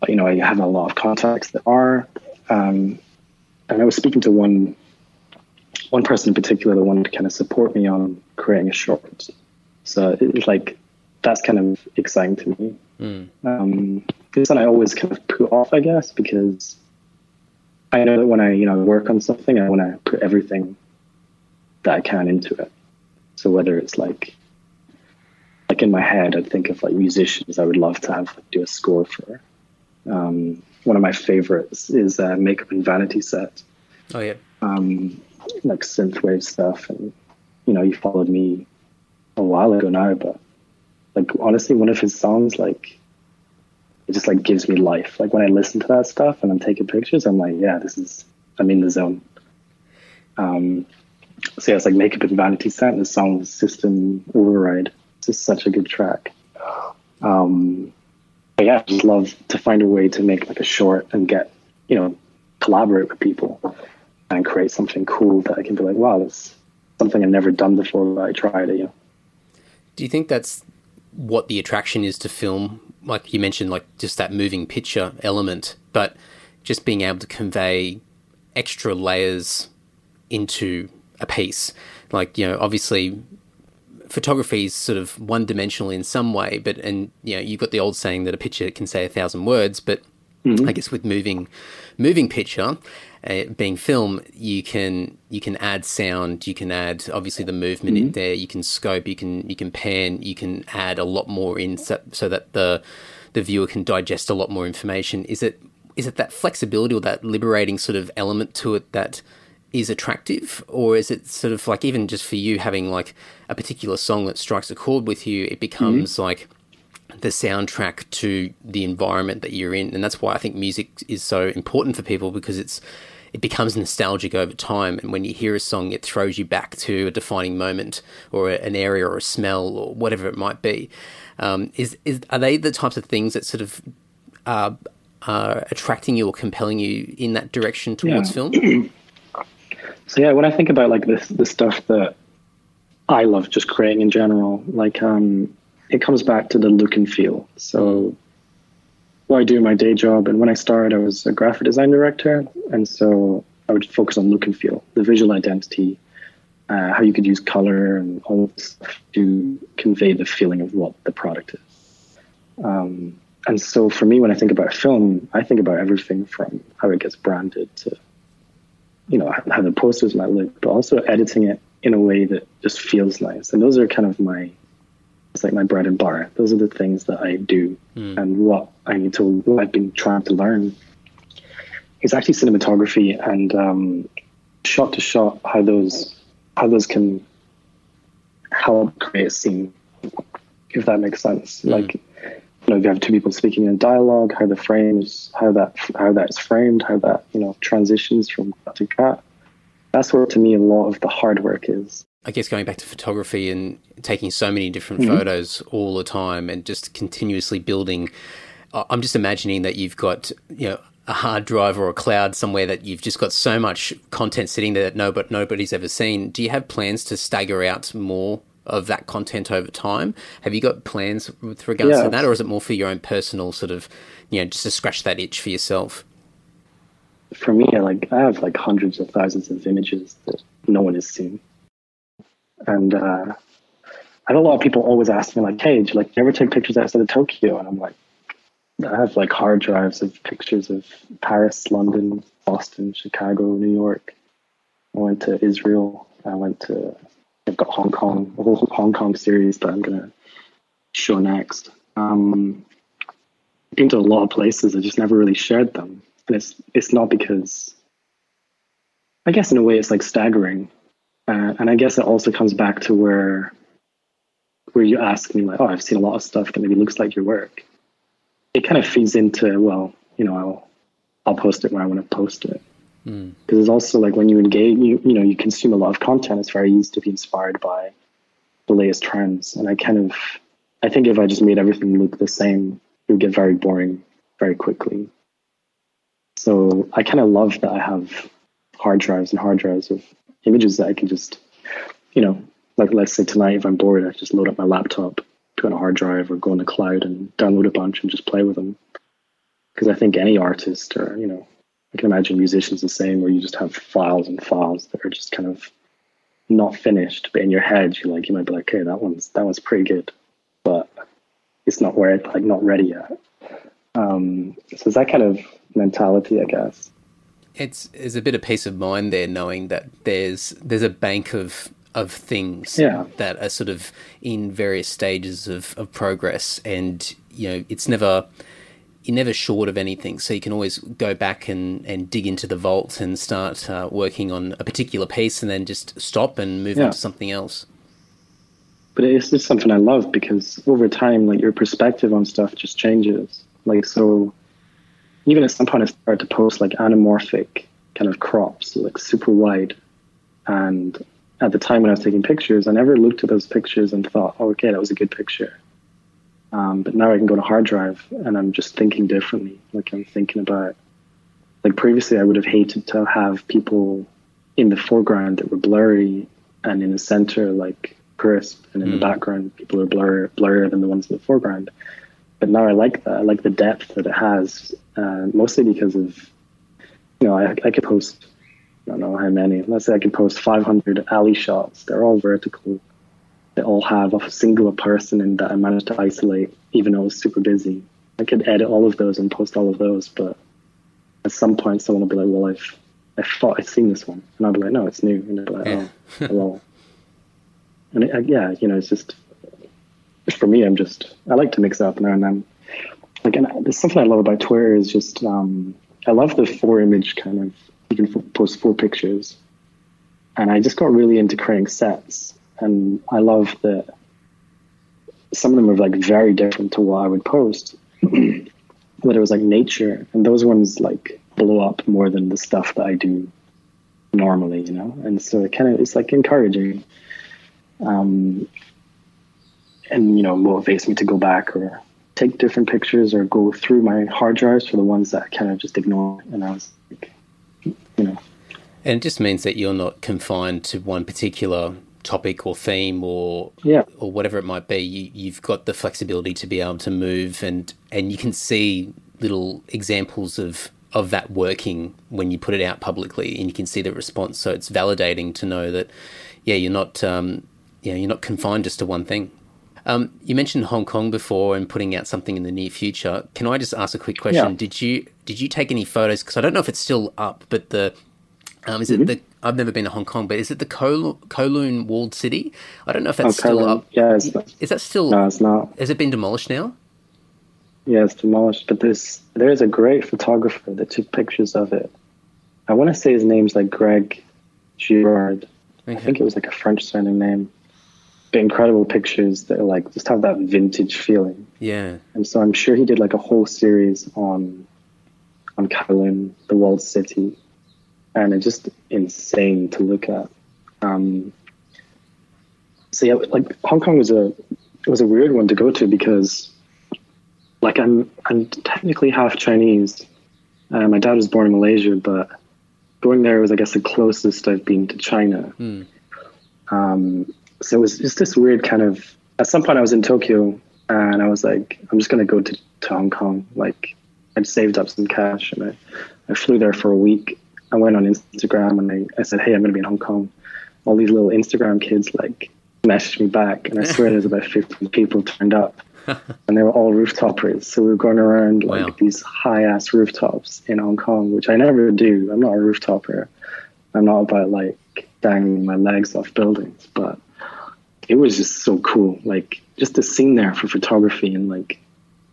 but you know, I have a lot of contacts that are. Um, and I was speaking to one, one person in particular that wanted to kind of support me on creating a short. So it's like that's kind of exciting to me. Mm. Um, it's something I always kind of put off, I guess, because I know that when I, you know, work on something, I want to put everything that I can into it. So whether it's like, like in my head, I'd think of like musicians I would love to have do a score for. Um, one of my favorites is uh, Makeup and Vanity Set. Oh yeah. Um, like synthwave stuff, and you know, you followed me a while ago now, but like honestly, one of his songs, like it just like gives me life. Like when I listen to that stuff and I'm taking pictures, I'm like, yeah, this is I'm in the zone. Um, so yeah, it's like Makeup and Vanity Set, the song System Override. It's just such a good track. Um, but yeah, I just love to find a way to make like a short and get, you know, collaborate with people and create something cool that I can be like, wow, that's something I've never done before, but I tried it, you know. Do you think that's what the attraction is to film? Like you mentioned, like just that moving picture element, but just being able to convey extra layers into a piece. Like, you know, obviously photography is sort of one dimensional in some way, but and you know you've got the old saying that a picture can say a thousand words, but mm-hmm. I guess with moving moving picture uh, being film, you can you can add sound, you can add obviously the movement mm-hmm. in there, you can scope, you can you can pan, you can add a lot more in so, so that the the viewer can digest a lot more information. Is it is it that flexibility or that liberating sort of element to it that is attractive or is it sort of like even just for you having like a particular song that strikes a chord with you it becomes mm-hmm. like the soundtrack to the environment that you're in. And that's why i think music is so important for people because it's it becomes nostalgic over time. And when you hear a song it throws you back to a defining moment or an area or a smell or whatever it might be. Um, is, is are they the types of things that sort of uh, are attracting you or compelling you in that direction towards yeah. film? So yeah, when I think about like this the stuff that I love just creating in general, like um, it comes back to the look and feel. So what I do my day job, and when I started, I was a graphic design director, and so I would focus on look and feel, the visual identity, uh, how you could use color and all this stuff to convey the feeling of what the product is. Um, and so for me, when I think about film, I think about everything from how it gets branded to you know how the posters might look, but also editing it in a way that just feels nice. And those are kind of my it's like my bread and butter. Those are the things that I do, mm. and what I need to what I've been trying to learn is actually cinematography and um, shot to shot how those how those can help create a scene, if that makes sense. Mm. Like you know, if you have two people speaking in dialogue, how the frames, how that how that's framed, how that you know transitions from cut to cut. That's where, to me, a lot of the hard work is. I guess going back to photography and taking so many different mm-hmm. photos all the time and just continuously building. I'm just imagining that you've got you know a hard drive or a cloud somewhere that you've just got so much content sitting there that no, but nobody's ever seen. Do you have plans to stagger out more of that content over time. Have you got plans with regards yeah. to that, or is it more for your own personal sort of, you know, just to scratch that itch for yourself? For me, like I have like hundreds of thousands of images that no one has seen, and uh, I have a lot of people always ask me like, "Hey, do you like ever take pictures outside of Tokyo?" And I'm like, I have like hard drives of pictures of Paris, London, Boston, Chicago, New York. I went to Israel. I went to I've got Hong Kong, a whole Hong Kong series that I'm gonna show next. Um, been to a lot of places. I just never really shared them, and it's it's not because I guess in a way it's like staggering, uh, and I guess it also comes back to where where you ask me like, oh, I've seen a lot of stuff that maybe looks like your work. It kind of feeds into well, you know, I'll I'll post it where I want to post it. Because mm. it's also like when you engage, you you know, you consume a lot of content. It's very easy to be inspired by the latest trends. And I kind of, I think if I just made everything look the same, it would get very boring very quickly. So I kind of love that I have hard drives and hard drives of images that I can just, you know, like let's say tonight if I'm bored, I just load up my laptop, put on a hard drive, or go on the cloud and download a bunch and just play with them. Because I think any artist, or you know, I can imagine musicians the same, where you just have files and files that are just kind of not finished, but in your head you like you might be like, okay, that one's that one's pretty good, but it's not where it like not ready yet. Um, so it's that kind of mentality, I guess. It's there's a bit of peace of mind there, knowing that there's there's a bank of of things yeah. that are sort of in various stages of, of progress, and you know it's never you're never short of anything, so you can always go back and, and dig into the vault and start uh, working on a particular piece, and then just stop and move Yeah. on to something else. but it's just something I love because over time, like your perspective on stuff just changes. Like so, even at some point, I started to post like anamorphic kind of crops, like super wide. And at the time when I was taking pictures, I never looked at those pictures and thought, oh, okay, that was a good picture. Um, but now I can go to hard drive and I'm just thinking differently. Like I'm thinking about, like previously, I would have hated to have people in the foreground that were blurry and in the center like crisp, and in the background people are blur blurrier than the ones in the foreground. But now I like that. I like the depth that it has, uh, mostly because of, you know, I, I could post, I don't know how many. Let's say I could post 500 alley shots. They're all vertical. They all have a single person in that I managed to isolate, even though I was super busy. I could edit all of those and post all of those, but at some point someone will be like, "Well, I've I thought I'd seen this one," and I'll be like, "No, it's new," and they'll be like. "Oh, well." And it, yeah, you know, it's just for me. I'm just I like to mix up now and then. Like, and there's something I love about Twitter is just um, I love the four image kind of. You can post four pictures, and I just got really into creating sets, and I love that some of them are like very different to what I would post. but it was like nature, and those ones like blow up more than the stuff that I do normally, you know. And so it kind of it's like encouraging, um, and you know motivates me to go back or take different pictures or go through my hard drives for the ones that I kind of just ignore. And I was like, you know, And it just means that you're not confined to one particular topic or theme or Yeah. or whatever it might be. You, you've got the flexibility to be able to move and and you can see little examples of of that working when you put it out publicly and you can see the response. So it's validating to know that yeah, you're not um, you know, you're not confined just to one thing. Um, you mentioned Hong Kong before and putting out something in the near future. Can I just ask a quick question? Yeah. Did you did you take any photos? Because I don't know if it's still up, but the um, is Mm-hmm. it the? I've never been to Hong Kong, but is it the Kowloon, Kowloon walled city? I don't know if that's Oh, still Kowloon. up. Yeah, not- is that still? no, it's not. Has it been demolished now? Yeah, it's demolished. But there's there's a great photographer that took pictures of it. I want to say his name's like Greg Girard. I think it was like a French sounding name. Incredible pictures that are like just have that vintage feeling. Yeah. And so I'm sure he did like a whole series on on Kowloon, the walled city, and it's just insane to look at. Um, so yeah, like Hong Kong was a was a weird one to go to because like I'm I'm technically half Chinese. Uh, my dad was born in Malaysia, but going there was I guess the closest I've been to China. Um, so it was just this weird kind of. At some point, I was in Tokyo, and I was like, I'm just gonna go to, to Hong Kong. Like, I'd saved up some cash, and I, I flew there for a week. I went on Instagram, and I, I said, Hey, I'm gonna be in Hong Kong. All these little Instagram kids like messaged me back, and I swear there's about 50 people turned up, and they were all rooftopers. So we were going around like Wow. these high ass rooftops in Hong Kong, which I never do. I'm not a rooftopper. I'm not about like dangling my legs off buildings, but it was just so cool. Like just the scene there for photography and like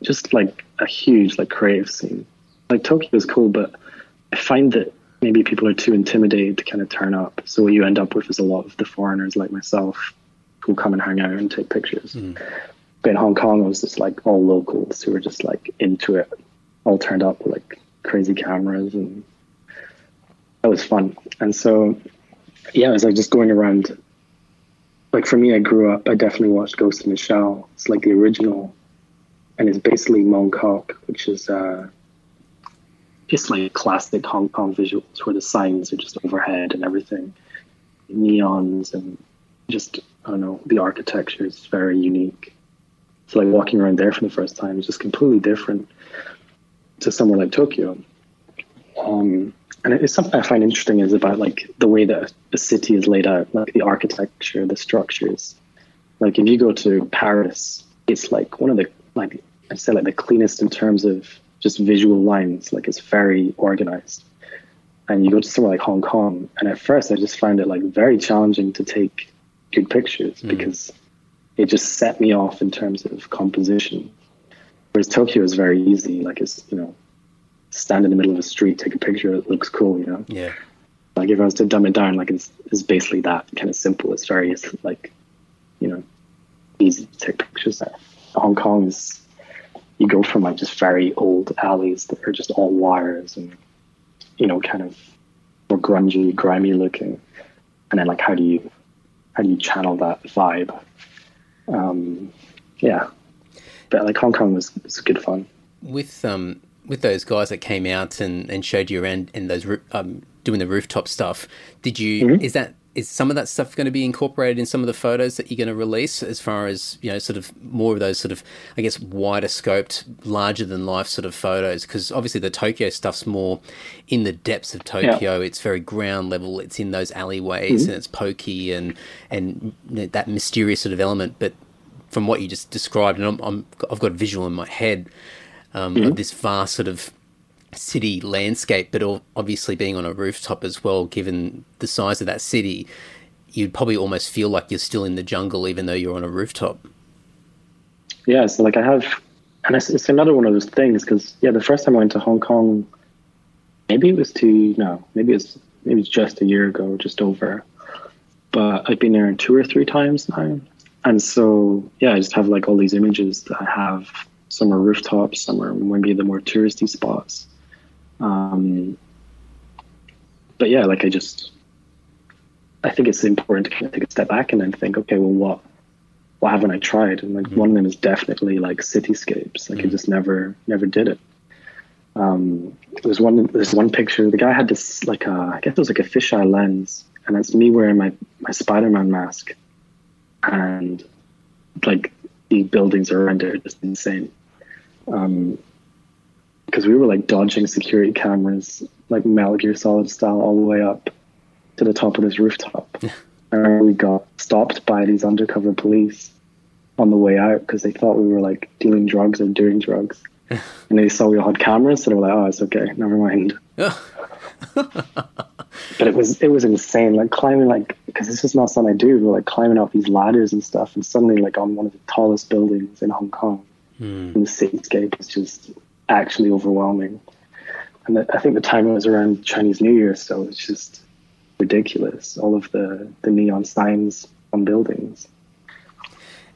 just like a huge like creative scene. Like Tokyo is cool, but I find that maybe people are too intimidated to kind of turn up. So what you end up with is a lot of the foreigners like myself who come and hang out and take pictures. Hmm. But in Hong Kong, it was just like all locals who were just like into it, all turned up with like crazy cameras and that was fun. And so, yeah, it was like just going around. Like for me, I grew up. I definitely watched Ghost in the Shell. It's like the original and it's basically Mongkok, which is uh, just like classic Hong Kong visuals where the signs are just overhead and everything, neons and just I don't know the architecture is very unique. So like walking around there for the first time is just completely different to somewhere like Tokyo. Um, and it's something I find interesting is about like the way that a city is laid out, like the architecture, the structures. Like if you go to Paris, it's like one of the like I say like the cleanest in terms of just visual lines. Like it's very organized. And you go to somewhere like Hong Kong, and at first I just found it like very challenging to take good pictures mm. because it just set me off in terms of composition. Whereas Tokyo is very easy. Like it's you know stand in the middle of a street, take a picture, it looks cool, you know? Yeah. Like if I was to dumb it down, like it's, it's basically that kind of simple. It's very, it's like, you know, easy to take pictures there. Hong Kong is, you go from like just very old alleys that are just all wires and, you know, kind of more grungy, grimy looking. And then like, how do you, how do you channel that vibe? Um, yeah. But like Hong Kong was, was good fun. With, um, with those guys that came out and, and showed you around and those um, doing the rooftop stuff, did you mm-hmm. is that is some of that stuff going to be incorporated in some of the photos that you're going to release as far as you know sort of more of those sort of i guess wider scoped larger than life sort of photos because obviously the tokyo stuff's more in the depths of tokyo yeah. it's very ground level it's in those alleyways mm-hmm. and it's pokey and and that mysterious sort of element but from what you just described and I'm, I'm, i've got a visual in my head um, mm-hmm. of this vast sort of city landscape, but obviously being on a rooftop as well, given the size of that city, you'd probably almost feel like you're still in the jungle, even though you're on a rooftop. Yeah, so like I have, and it's, it's another one of those things because yeah, the first time I went to Hong Kong, maybe it was two, no, maybe it's maybe it's just a year ago, just over. But I've been there two or three times now, and so yeah, I just have like all these images that I have some are rooftops, some are maybe the more touristy spots. Um, but yeah, like I just, I think it's important to kind of take a step back and then think, okay, well, what, what haven't I tried? And like mm-hmm. one of them is definitely like cityscapes. Like mm-hmm. I just never, never did it. Um, there's one, there's one picture. The guy had this like a, I guess it was like a fisheye lens, and that's me wearing my my Spider-Man mask, and like the buildings around it are just insane um, because we were like dodging security cameras, like Metal Gear Solid style, all the way up to the top of this rooftop. and we got stopped by these undercover police on the way out because they thought we were like dealing drugs or doing drugs. and they saw we all had cameras, so they were like, "Oh, it's okay, never mind." but it was it was insane, like climbing like because this is not something I do. But like climbing up these ladders and stuff, and suddenly like on one of the tallest buildings in Hong Kong, Mm. And the cityscape is just actually overwhelming. And I think the time was around Chinese New Year, so it's just ridiculous. All of the, the neon signs on buildings.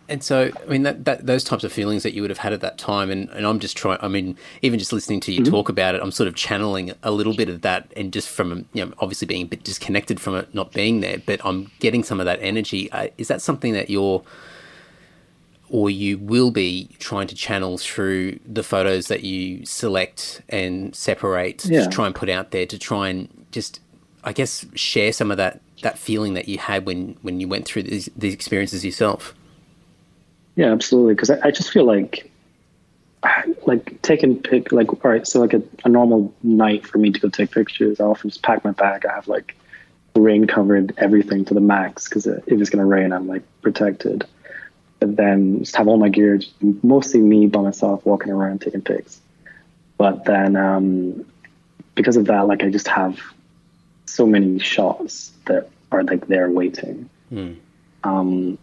And so, I mean, that, that those types of feelings that you would have had at that time, and, and I'm just trying. I mean, even just listening to you mm-hmm. talk about it, I'm sort of channeling a little bit of that, and just from you know, obviously being a bit disconnected from it, not being there, but I'm getting some of that energy. Uh, is that something that you're or you will be trying to channel through the photos that you select and separate yeah. to try and put out there to try and just I guess share some of that that feeling that you had when when you went through these, these experiences yourself. Yeah, absolutely. Because I, I, just feel like like taking pic like all right, so like a, a normal night for me to go take pictures, I often just pack my bag. I have like rain covered everything to the max because if it's gonna rain, I'm like protected then just have all my gear, mostly me by myself walking around taking pics. But then um, because of that, like I just have so many shots that are like there waiting. Mm. Um,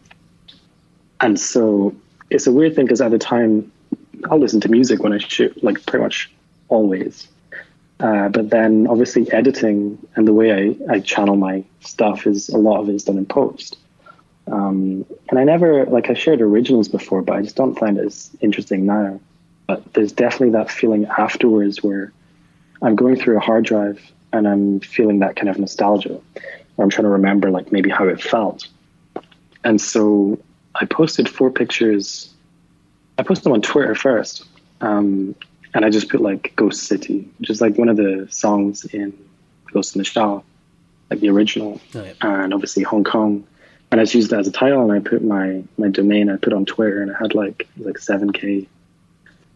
and so it's a weird thing because at the time I'll listen to music when I shoot, like pretty much always. Uh, but then obviously editing and the way I, I channel my stuff is a lot of it is done in post. Um, and I never, like, I shared originals before, but I just don't find it as interesting now. But there's definitely that feeling afterwards where I'm going through a hard drive and I'm feeling that kind of nostalgia, or I'm trying to remember, like, maybe how it felt. And so I posted four pictures I posted them on Twitter first, um, and I just put like Ghost City, which is like one of the songs in Ghost in the Shell, like the original, Oh, yeah. and obviously Hong Kong. And I just used that as a title, and I put my my domain. I put on Twitter, and it had like like seven k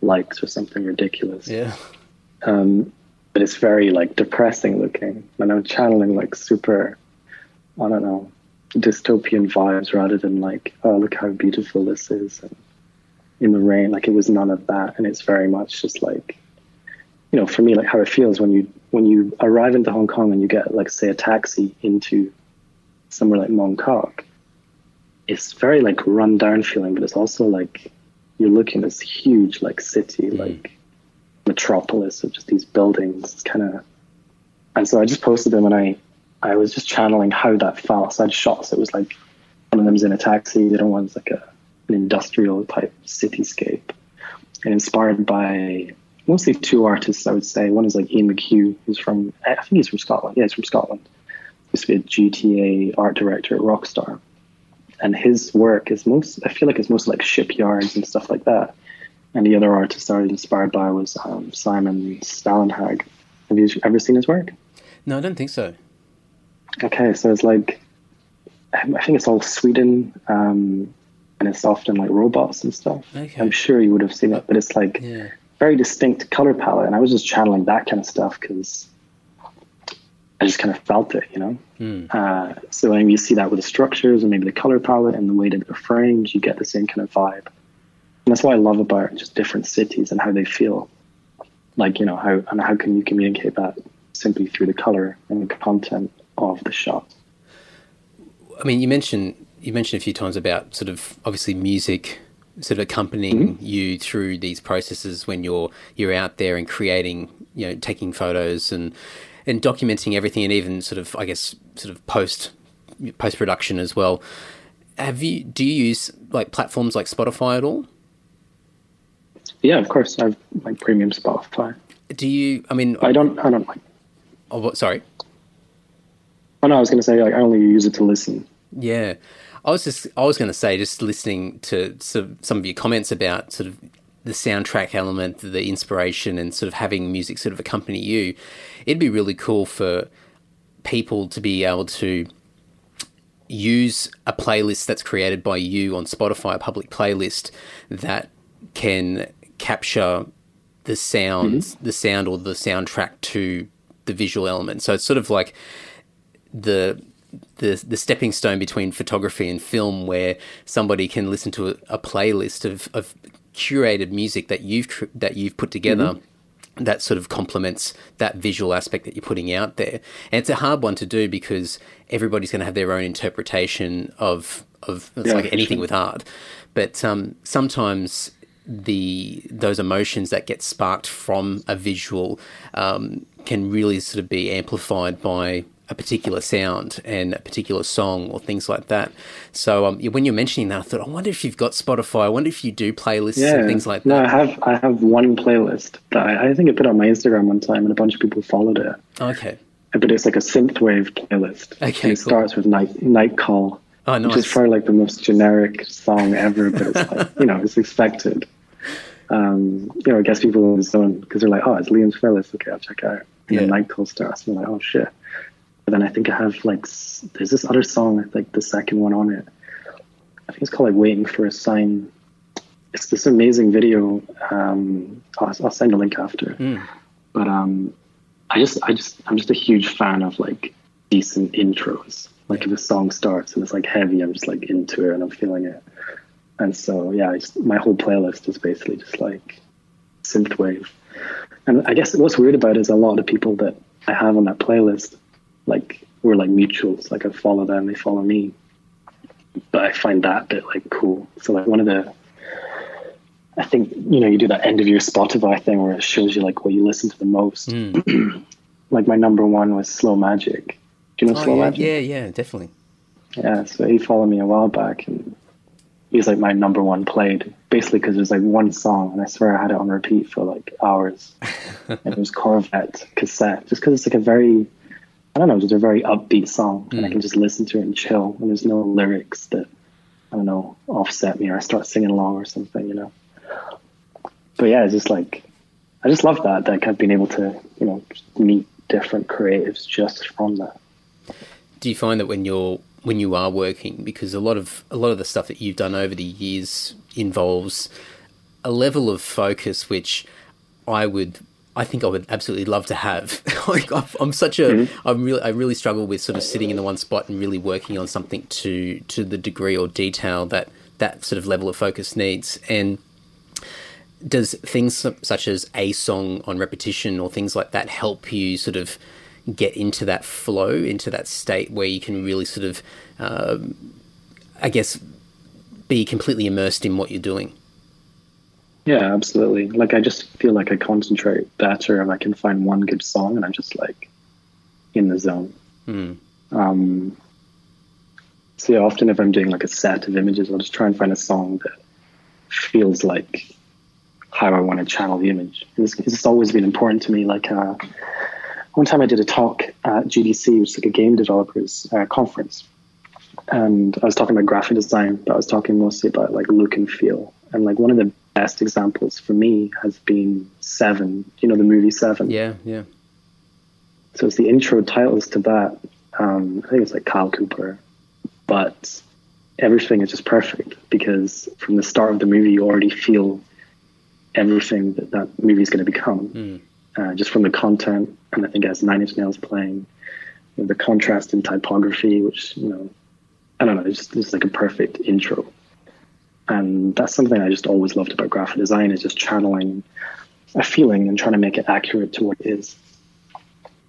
likes or something ridiculous. Yeah. Um, but it's very like depressing looking, and I'm channeling like super, I don't know, dystopian vibes rather than like, oh look how beautiful this is, and in the rain. Like it was none of that, and it's very much just like, you know, for me, like how it feels when you when you arrive into Hong Kong and you get like say a taxi into somewhere like Mong Kok. It's very like run down feeling, but it's also like you're looking at this huge like city, mm. like metropolis of just these buildings. It's kind of, and so I just posted them, and I, I was just channeling how that felt. So I had shots. It was like one of them's in a taxi, the other one's like a an industrial type cityscape, and inspired by mostly two artists. I would say one is like Ian McQue, who's from I think he's from Scotland. Yeah, he's from Scotland. Used to be a GTA art director at Rockstar, and his work is most. I feel like it's most like shipyards and stuff like that and the other artist I was inspired by was um, Simon Stålenhag. Have you ever seen his work? No, I don't think so. Okay, so it's like I think it's all Sweden, um, and it's often like robots and stuff. Okay. I'm sure you would have seen it, but it's like Yeah. very distinct color palette, and I was just channeling that kind of stuff because I just kind of felt it, you know. Uh, so when you see that with the structures and maybe the color palette and the way that they're framed, you get the same kind of vibe. And that's what I love about just different cities and how they feel. Like you know how and how can you communicate that simply through the color and the content of the shot. I mean, you mentioned you mentioned a few times about sort of obviously music sort of accompanying you through these processes when you're you're out there and creating, you know, taking photos and and documenting everything, and even sort of I guess sort of post post production as well. Have you do you use like platforms like Spotify at all? Yeah, of course. I have like premium Spotify. Do you? I mean, I don't. I don't like. oh, what, sorry. Oh no, I was going to say like I only use it to listen. Yeah, I was just I was going to say just listening to sort of some of your comments about sort of the soundtrack element, the inspiration, and sort of having music sort of accompany you. It'd be really cool for people to be able to use a playlist that's created by you on Spotify, a public playlist that can capture the sounds, mm-hmm. the sound or the soundtrack to the visual element. So it's sort of like the the the stepping stone between photography and film, where somebody can listen to a, a playlist of, of curated music that you've that you've put together. Mm-hmm. That sort of complements that visual aspect that you're putting out there, and it's a hard one to do because everybody's going to have their own interpretation of of it's Yeah, like anything sure. with art. But um, sometimes the those emotions that get sparked from a visual um, can really sort of be amplified by a particular sound and a particular song or things like that. So um, when you're mentioning that, I thought, I wonder if you've got Spotify. I wonder if you do playlists Yeah, and things like that. No. I have. I have one playlist that I, I think I put on my Instagram one time, and a bunch of people followed it. Okay. But it's like a synthwave playlist. Okay, it cool. starts with night night call, Oh, which is probably like the most generic song ever. But it's like you know, it's expected. Um, you know, I guess people in the zone because they're like, oh, it's Liam's playlist. Okay, I'll check it out. And Yeah. then night call starts, and I'm like, oh shit. But then I think I have like there's this other song, like the second one on it. I think it's called like "Waiting for a Sign." It's this amazing video. Um, I'll, I'll send a link after. But um, I just, I just, I'm just a huge fan of like decent intros. Like if a song starts and it's like heavy, I'm just like into it and I'm feeling it. And so yeah, I just, my whole playlist is basically just like synthwave. And I guess what's weird about it is a lot of people that I have on that playlist, like we're like mutuals. Like I follow them, they follow me. But I find that bit like cool. So like one of the I think you know you do that end of your Spotify thing where it shows you like what you listen to the most. Hmm. like my number one was Slow Magic. Do you know Oh, Slow yeah, Magic? yeah, yeah, definitely. Yeah, so he followed me a while back, and he's like my number one played. Basically, because there's like one song, and I swear I had it on repeat for like hours. and it was Corvette cassette, just because it's like a very, I don't know, just a very upbeat song, and I hmm. can just listen to it and chill. And there's no lyrics that I don't know offset me or I start singing along or something, you know. but yeah, it's just like I just love that that I've been able to you know meet different creatives just from that. Do you find that when you're when you are working, because a lot of a lot of the stuff that you've done over the years involves a level of focus which I would I think I would absolutely love to have. like I'm such a, mm-hmm. I'm really, I really struggle with sort of sitting in the one spot and really working on something to to the degree or detail that that sort of level of focus needs. And does things such as a song on repetition or things like that help you sort of get into that flow, into that state where you can really sort of, um, I guess, be completely immersed in what you're doing? Yeah, absolutely. Like I just feel like I concentrate better if I can find one good song and I'm just like in the zone. Mm. Um, so yeah, often if I'm doing like a set of images, I'll just try and find a song that feels like how I want to channel the image. It's, it's always been important to me. Like uh, one time I did a talk at GDC, which is like a game developers uh, conference, and I was talking about graphic design, but I was talking mostly about like look and feel. And like one of the best examples for me has been Seven. You know the movie Seven. Yeah, yeah. So it's the intro titles to that. Um, I think it's like Kyle Cooper, but everything is just perfect because from the start of the movie you already feel everything that that movie is going to become, mm. uh, just from the content. And I think it has Nine Inch Nails playing, the contrast in typography, which you know, I don't know, it's just it's like a perfect intro and that's something I just always loved about graphic design is just channeling a feeling and trying to make it accurate to what it is.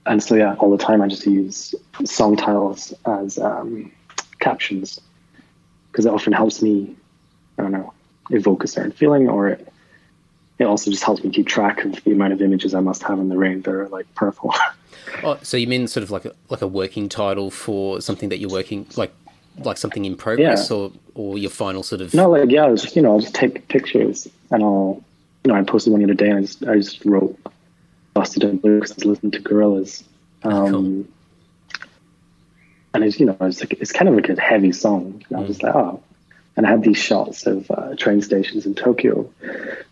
And so yeah, all the time I just use song titles as um, captions because it often helps me, I don't know, evoke a certain feeling, or it, it also just helps me keep track of the amount of images I must have in the ring that are like purple. oh, so you mean sort of like a like a working title for something that you're working like like something in progress yeah. or or your final sort of no like yeah I was just you know I'll just take pictures and I'll you know I posted one the other day and I just I just wrote busted and blue because I listening to Gorillaz um, cool. and it's you know it's like it's kind of like a heavy song and I was mm. like oh and I had these shots of uh, train stations in Tokyo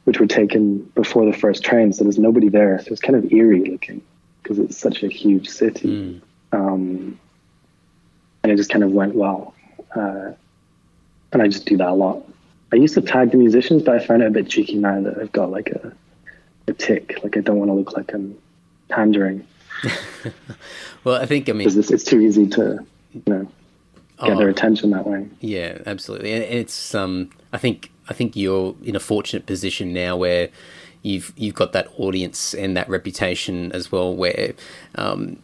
which were taken before the first train so there's nobody there so it's kind of eerie looking because it's such a huge city mm. um, and it just kind of went well. Uh, and I just do that a lot. I used to tag the musicians, but I find it a bit cheeky now that I've got like a, a tick. Like I don't want to look like I'm pandering. well, I think I mean it's, it's, too easy to you know get oh, their attention that way. Yeah, absolutely. And it's um, I think I think you're in a fortunate position now where you've you've got that audience and that reputation as well, where um,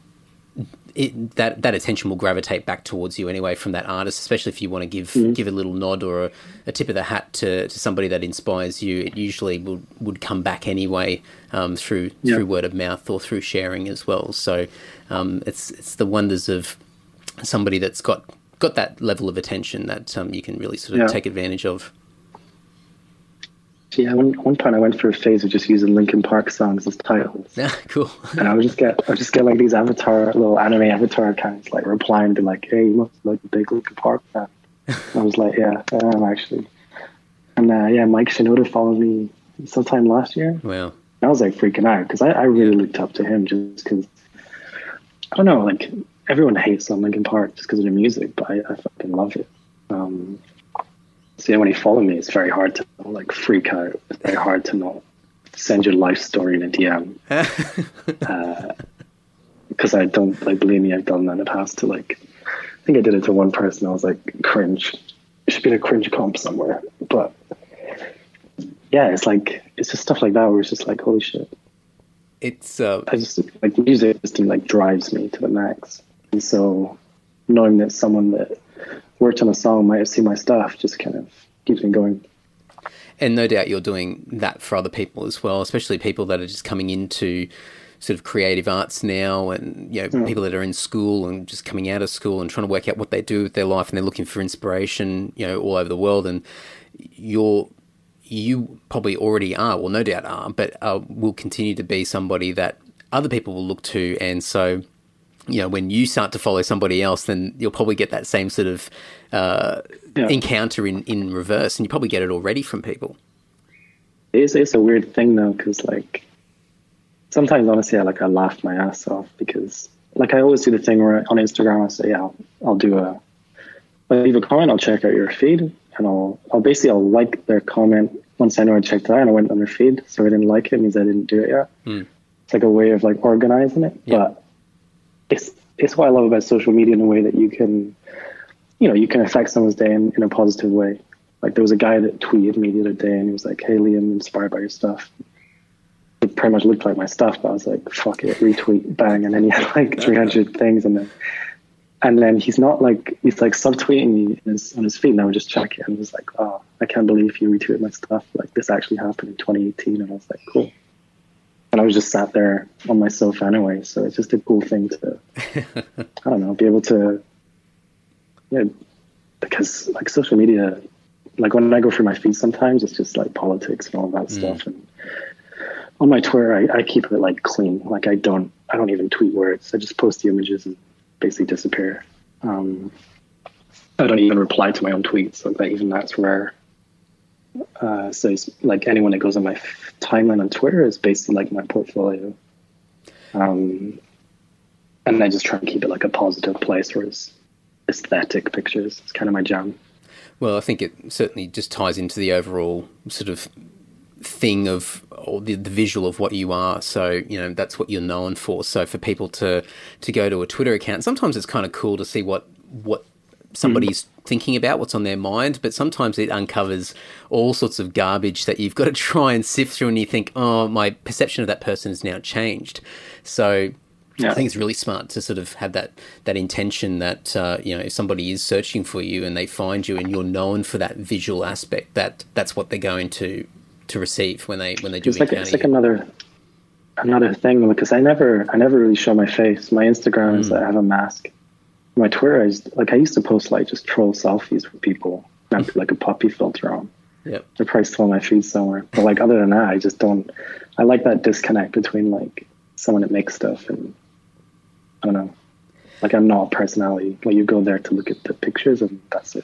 it, that that attention will gravitate back towards you anyway from that artist, especially if you want to give mm. give a little nod or a, a, tip of the hat to, to somebody that inspires you. It usually would would come back anyway um, through yeah. through word of mouth or through sharing as well. So um, it's it's the wonders of somebody that's got got that level of attention that um, you can really sort of yeah. take advantage of. Yeah, one, one point I went through a phase of just using Linkin Park songs as titles. Yeah, cool. and I would just get I would just get like these avatar little anime avatar accounts like replying to like, "Hey, you must like a big Linkin Park fan." I was like, "Yeah, I am actually." And uh, yeah, Mike Shinoda followed me sometime last year. Wow. I was like freaking out because I, I really yeah. looked up to him just because I don't know, like everyone hates on Linkin Park just because of the music, but I, I fucking love it. Um, so yeah, when you follow me, it's very hard to like freak out. It's very hard to not send your life story in a DM. Because uh, I don't like believe me, I've done that in the past to like. I think I did it to one person. I was like, cringe. It should be in a cringe comp somewhere. But yeah, it's like it's just stuff like that where it's just like, holy shit. It's uh, I just like music just like drives me to the max, and so knowing that someone that worked on a song might have seen my stuff just kind of keeps me going. And no doubt you're doing that for other people as well, especially people that are just coming into sort of creative arts now and you know mm. people that are in school and just coming out of school and trying to work out what they do with their life and they're looking for inspiration you know all over the world and you're you probably already are well no doubt are but uh, will continue to be somebody that other people will look to and so you know, when you start to follow somebody else, then you'll probably get that same sort of uh, yeah. encounter in, in reverse, and you probably get it already from people. it's it's a weird thing though, because like sometimes honestly, I like I laugh my ass off because like I always do the thing where on Instagram I say, yeah, I'll, I'll do a I'll leave a comment, I'll check out your feed, and I'll I'll basically I'll like their comment once I know I checked it out and I went on their feed. So I didn't like it, it means I didn't do it yet. Mm. It's like a way of like organizing it, Yeah. but it's it's what I love about social media in a way that you can, you know, you can affect someone's day in, in a positive way. Like there was a guy that tweeted me the other day and he was like, "Hey Liam, inspired by your stuff." It pretty much looked like my stuff, but I was like, "Fuck it, retweet, bang!" And then he had like 300 things, and then and then he's not like he's like subtweeting me in his, on his feed, and I would just check it and was like, "Oh, I can't believe you retweeted my stuff! Like this actually happened in 2018," and I was like, "Cool." And I was just sat there on my sofa anyway, so it's just a cool thing to, I don't know, be able to, yeah, because like social media, like when I go through my feed sometimes, it's just like politics and all that stuff. And on my Twitter, I, I keep it like clean. Like I don't, I don't even tweet words. I just post the images and basically disappear. Um, I don't even reply to my own tweets. Like that, even that's rare. Uh, so it's like anyone that goes on my timeline on Twitter is basically like my portfolio. Um, and I just try and keep it like a positive place where it's aesthetic pictures. It's kind of my jam. Well, I think it certainly just ties into the overall sort of thing of or the, the visual of what you are. So you know that's what you're known for. So for people to to go to a Twitter account, sometimes it's kind of cool to see what what somebody's thinking about, what's on their mind. But sometimes it uncovers all sorts of garbage that you've got to try and sift through, and you think, oh, my perception of that person has now changed. So Yeah. I think it's really smart to sort of have that that intention that uh, you know if somebody is searching for you and they find you and you're known for that visual aspect, that that's what they're going to to receive when they when they do It's like it's like another another thing because I never I never really show my face. My Instagram is I have a mask. My Twitter is like I used to post like just troll selfies with people. and put mm. like a puppy filter on. Yep. They're probably still my feed somewhere. But like other than that, I just don't. I like that disconnect between like someone that makes stuff and I don't know. Like I'm not a personality. Like you go there to look at the pictures and that's it.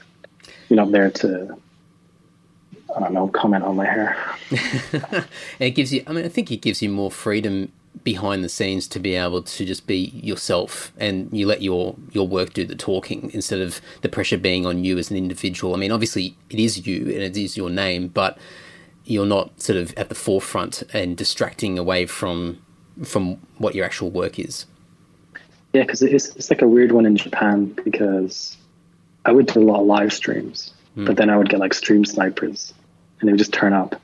You're not there to. I don't know. Comment on my hair. It gives you. I mean, I think it gives you more freedom behind the scenes to be able to just be yourself, and you let your your work do the talking instead of the pressure being on you as an individual. I mean, obviously it is you and it is your name, but you're not sort of at the forefront and distracting away from from what your actual work is. Yeah, because it's it's like a weird one in Japan because I would do a lot of live streams, hmm. but then I would get like stream snipers, and they would just turn up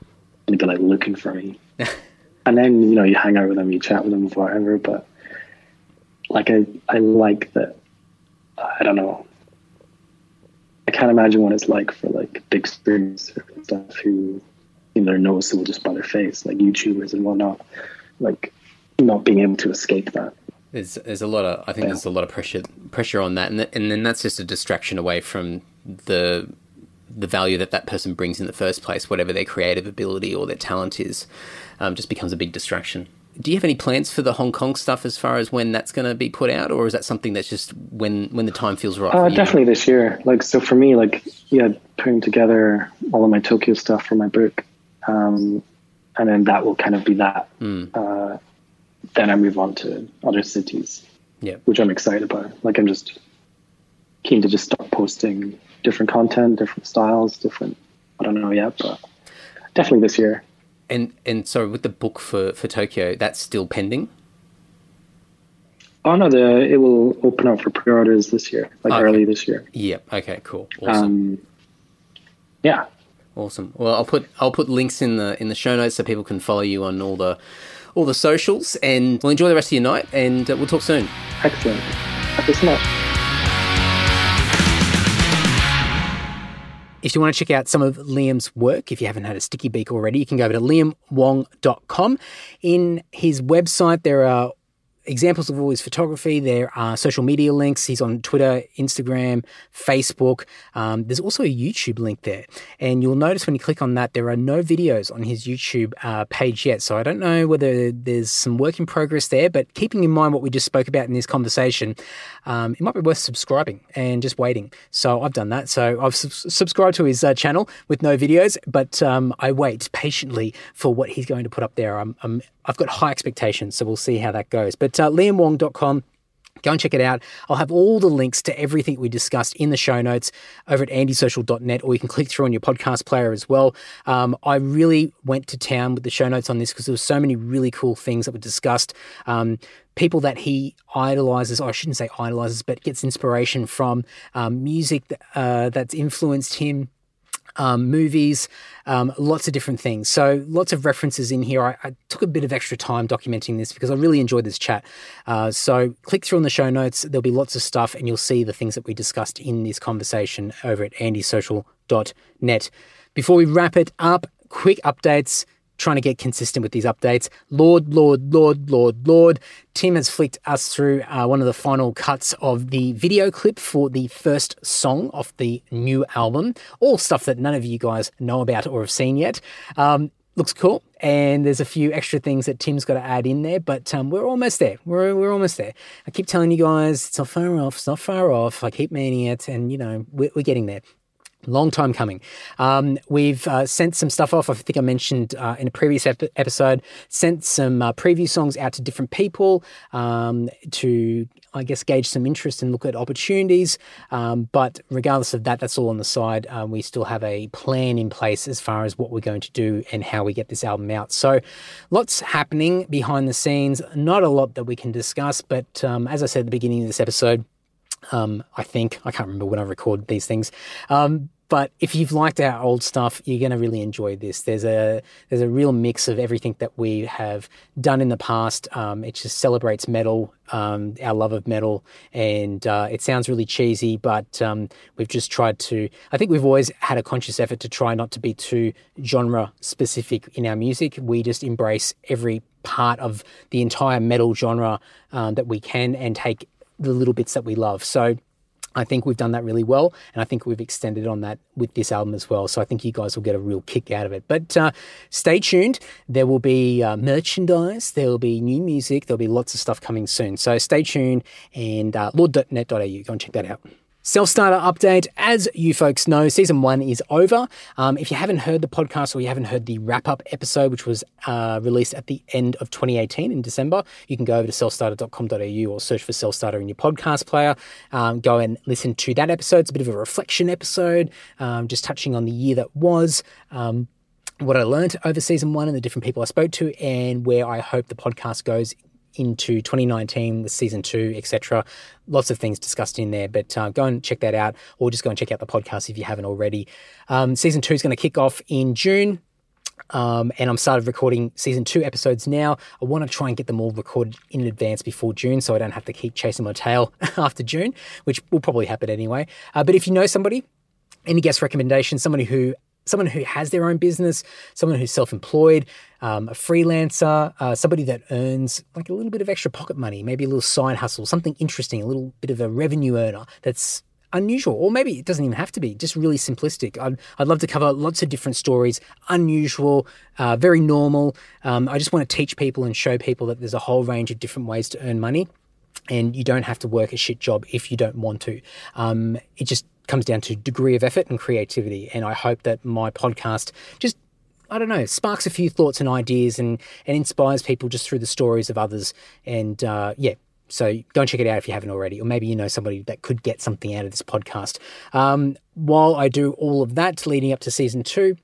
and they'd be like looking for me, and then you know you hang out with them, you chat with them, whatever. But like I I like that. I don't know. I can't imagine what it's like for like big streamers stuff who you know they're noticeable just by their face, like YouTubers and whatnot. Like not being able to escape that. There's there's a lot of I think there's a lot of pressure pressure on that, and th- and then that's just a distraction away from the the value that that person brings in the first place, whatever their creative ability or their talent is, um, just becomes a big distraction. Do you have any plans for the Hong Kong stuff as far as when that's going to be put out, or is that something that's just when when the time feels right? Uh, definitely this year. Like so for me, like yeah, putting together all of my Tokyo stuff for my book, um, and then that will kind of be that. Uh, then I move on to other cities, Yeah, which I'm excited about. Like I'm just keen to just start posting different content, different styles, different. I don't know yet, but definitely this year. And and so with the book for for Tokyo, that's still pending. Oh no, the it will open up for pre-orders this year, like Okay. early this year. Yep. Okay. Cool. Awesome. Um, yeah, Awesome. Well, I'll put I'll put links in the in the show notes so people can follow you on all the all the socials, and we'll enjoy the rest of your night, and uh, we'll talk soon. excellent. So much. If you want to check out some of Liam's work, if you haven't had a sticky beak already, you can go over to liamwong.com. In his website, there are examples of all his photography. There are social media links. He's on Twitter, Instagram, Facebook. Um, there's also a YouTube link there. And you'll notice when you click on that, there are no videos on his YouTube uh, page yet. So I don't know whether there's some work in progress there, but keeping in mind what we just spoke about in this conversation, um, it might be worth subscribing and just waiting. So I've done that. So I've su- subscribed to his uh, channel with no videos, but um, I wait patiently for what he's going to put up there. I'm, I'm, I've got high expectations, so we'll see how that goes. But uh, liamwong.com Go and check it out. I'll have all the links to everything we discussed in the show notes over at andysocial.net, or you can click through on your podcast player as well. Um, I really went to town with the show notes on this because there were so many really cool things that were discussed. Um, people that he idolizes, or I shouldn't say idolizes, but gets inspiration from um, music uh, that's influenced him um, movies, um, lots of different things. So lots of references in here. I, I, took a bit of extra time documenting this because I really enjoyed this chat. Uh, so click through on the show notes. There'll be lots of stuff, and you'll see the things that we discussed in this conversation over at andysocial.net. Before we wrap it up, quick updates trying to get consistent with these updates. Lord, Lord, Lord, Lord, Lord. Tim has flicked us through uh, one of the final cuts of the video clip for the first song of the new album. All stuff that none of you guys know about or have seen yet. Um, looks cool. And there's a few extra things that Tim's got to add in there, but um, we're almost there. We're, we're almost there. I keep telling you guys, it's not far off. It's not far off. I keep meaning it, and you know, we're, we're getting there. Long time coming. Um, we've uh, sent some stuff off. I think I mentioned uh, in a previous ep- episode, sent some uh, preview songs out to different people um, to, I guess, gauge some interest and look at opportunities. Um, but regardless of that, that's all on the side. Um, we still have a plan in place as far as what we're going to do and how we get this album out. So, lots happening behind the scenes. Not a lot that we can discuss, but um, as I said at the beginning of this episode, um, I think I can't remember when I record these things, um, but if you've liked our old stuff, you're going to really enjoy this. There's a there's a real mix of everything that we have done in the past. Um, it just celebrates metal, um, our love of metal, and uh, it sounds really cheesy, but um, we've just tried to. I think we've always had a conscious effort to try not to be too genre specific in our music. We just embrace every part of the entire metal genre um, that we can and take the little bits that we love. So I think we've done that really well, and I think we've extended on that with this album as well. So I think you guys will get a real kick out of it. But uh, stay tuned. There will be uh, merchandise, there will be new music, there'll be lots of stuff coming soon. So stay tuned and uh, lord.net.au. Go and check that out. Self starter update. As you folks know, season one is over. Um, if you haven't heard the podcast or you haven't heard the wrap up episode, which was uh, released at the end of 2018 in December, you can go over to selfstarter.com.au or search for Self Starter in your podcast player. Um, go and listen to that episode. It's a bit of a reflection episode, um, just touching on the year that was um, what I learned over season one and the different people I spoke to, and where I hope the podcast goes into 2019 with season two, etc. Lots of things discussed in there, but uh, go and check that out, or just go and check out the podcast if you haven't already. Um, season two is going to kick off in June. Um, and I'm started recording season two episodes now. I want to try and get them all recorded in advance before June, so I don't have to keep chasing my tail after June, which will probably happen anyway. Uh, but if you know somebody, any guest recommendations, somebody who someone who has their own business, someone who's self-employed, um, a freelancer, uh, somebody that earns like a little bit of extra pocket money, maybe a little side hustle, something interesting, a little bit of a revenue earner that's unusual, or maybe it doesn't even have to be, just really simplistic. I'd, I'd love to cover lots of different stories, unusual, uh, very normal. Um, I just want to teach people and show people that there's a whole range of different ways to earn money. And you don't have to work a shit job if you don't want to. Um, it just comes down to degree of effort and creativity. And I hope that my podcast just I don't know, sparks a few thoughts and ideas and, and inspires people just through the stories of others. And uh, yeah, so go and check it out if you haven't already, or maybe you know somebody that could get something out of this podcast. Um, while I do all of that leading up to season two,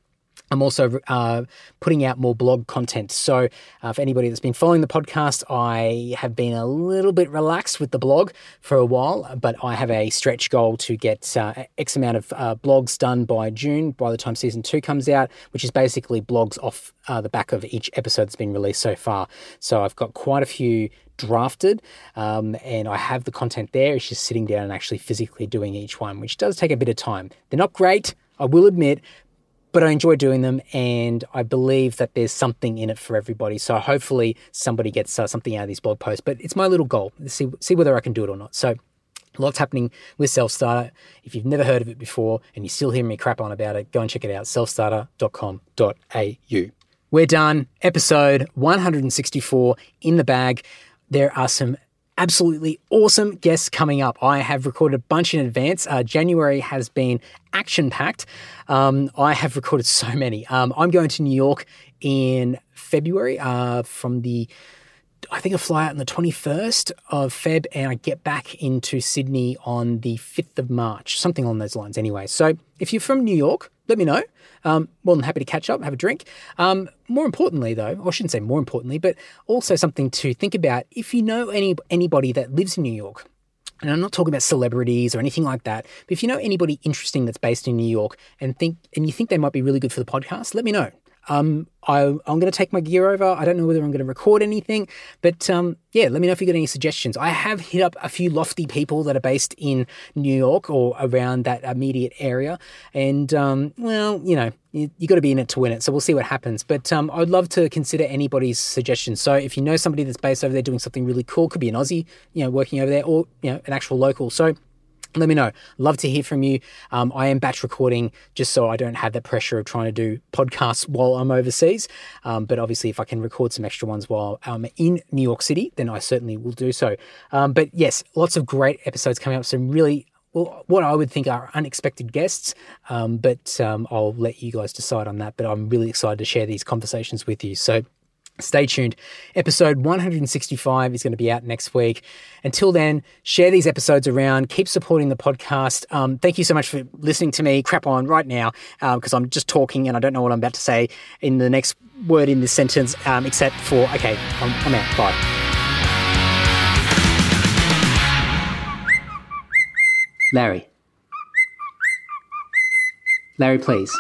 I'm also uh, putting out more blog content. So, uh, for anybody that's been following the podcast, I have been a little bit relaxed with the blog for a while, but I have a stretch goal to get uh, X amount of uh, blogs done by June, by the time season two comes out, which is basically blogs off uh, the back of each episode that's been released so far. So, I've got quite a few drafted um, and I have the content there. It's just sitting down and actually physically doing each one, which does take a bit of time. They're not great, I will admit, but I enjoy doing them, and I believe that there's something in it for everybody. So hopefully somebody gets uh, something out of these blog posts. But it's my little goal see see whether I can do it or not. So lots happening with Self Starter. If you've never heard of it before and you still hear me crap on about it, go and check it out. Selfstarter.com.au. We're done. Episode 164 in the bag. There are some absolutely awesome guests coming up. I have recorded a bunch in advance. Uh, January has been action packed. Um, I have recorded so many. Um, I'm going to New York in February uh, from the I think I fly out on the 21st of Feb and I get back into Sydney on the 5th of March, something along those lines anyway. So if you're from New York, let me know. Um, more than happy to catch up, have a drink. Um, more importantly, though, or I shouldn't say more importantly, but also something to think about if you know any anybody that lives in New York, and I'm not talking about celebrities or anything like that, but if you know anybody interesting that's based in New York and think and you think they might be really good for the podcast, let me know. Um, I, am going to take my gear over. I don't know whether I'm going to record anything, but um, yeah, let me know if you got any suggestions. I have hit up a few lofty people that are based in New York or around that immediate area, and um, well, you know, you, you got to be in it to win it. So we'll see what happens. But um, I'd love to consider anybody's suggestions. So if you know somebody that's based over there doing something really cool, could be an Aussie, you know, working over there, or you know, an actual local. So let me know. Love to hear from you. Um, I am batch recording just so I don't have that pressure of trying to do podcasts while I'm overseas. Um, but obviously, if I can record some extra ones while I'm in New York City, then I certainly will do so. Um, but yes, lots of great episodes coming up. Some really well, what I would think are unexpected guests, um, but um, I'll let you guys decide on that. But I'm really excited to share these conversations with you. So Stay tuned. Episode 165 is going to be out next week. Until then, share these episodes around. Keep supporting the podcast. Um, thank you so much for listening to me crap on right now because um, I'm just talking and I don't know what I'm about to say in the next word in this sentence, um, except for, okay, I'm, I'm out. Bye. Larry. Larry, please.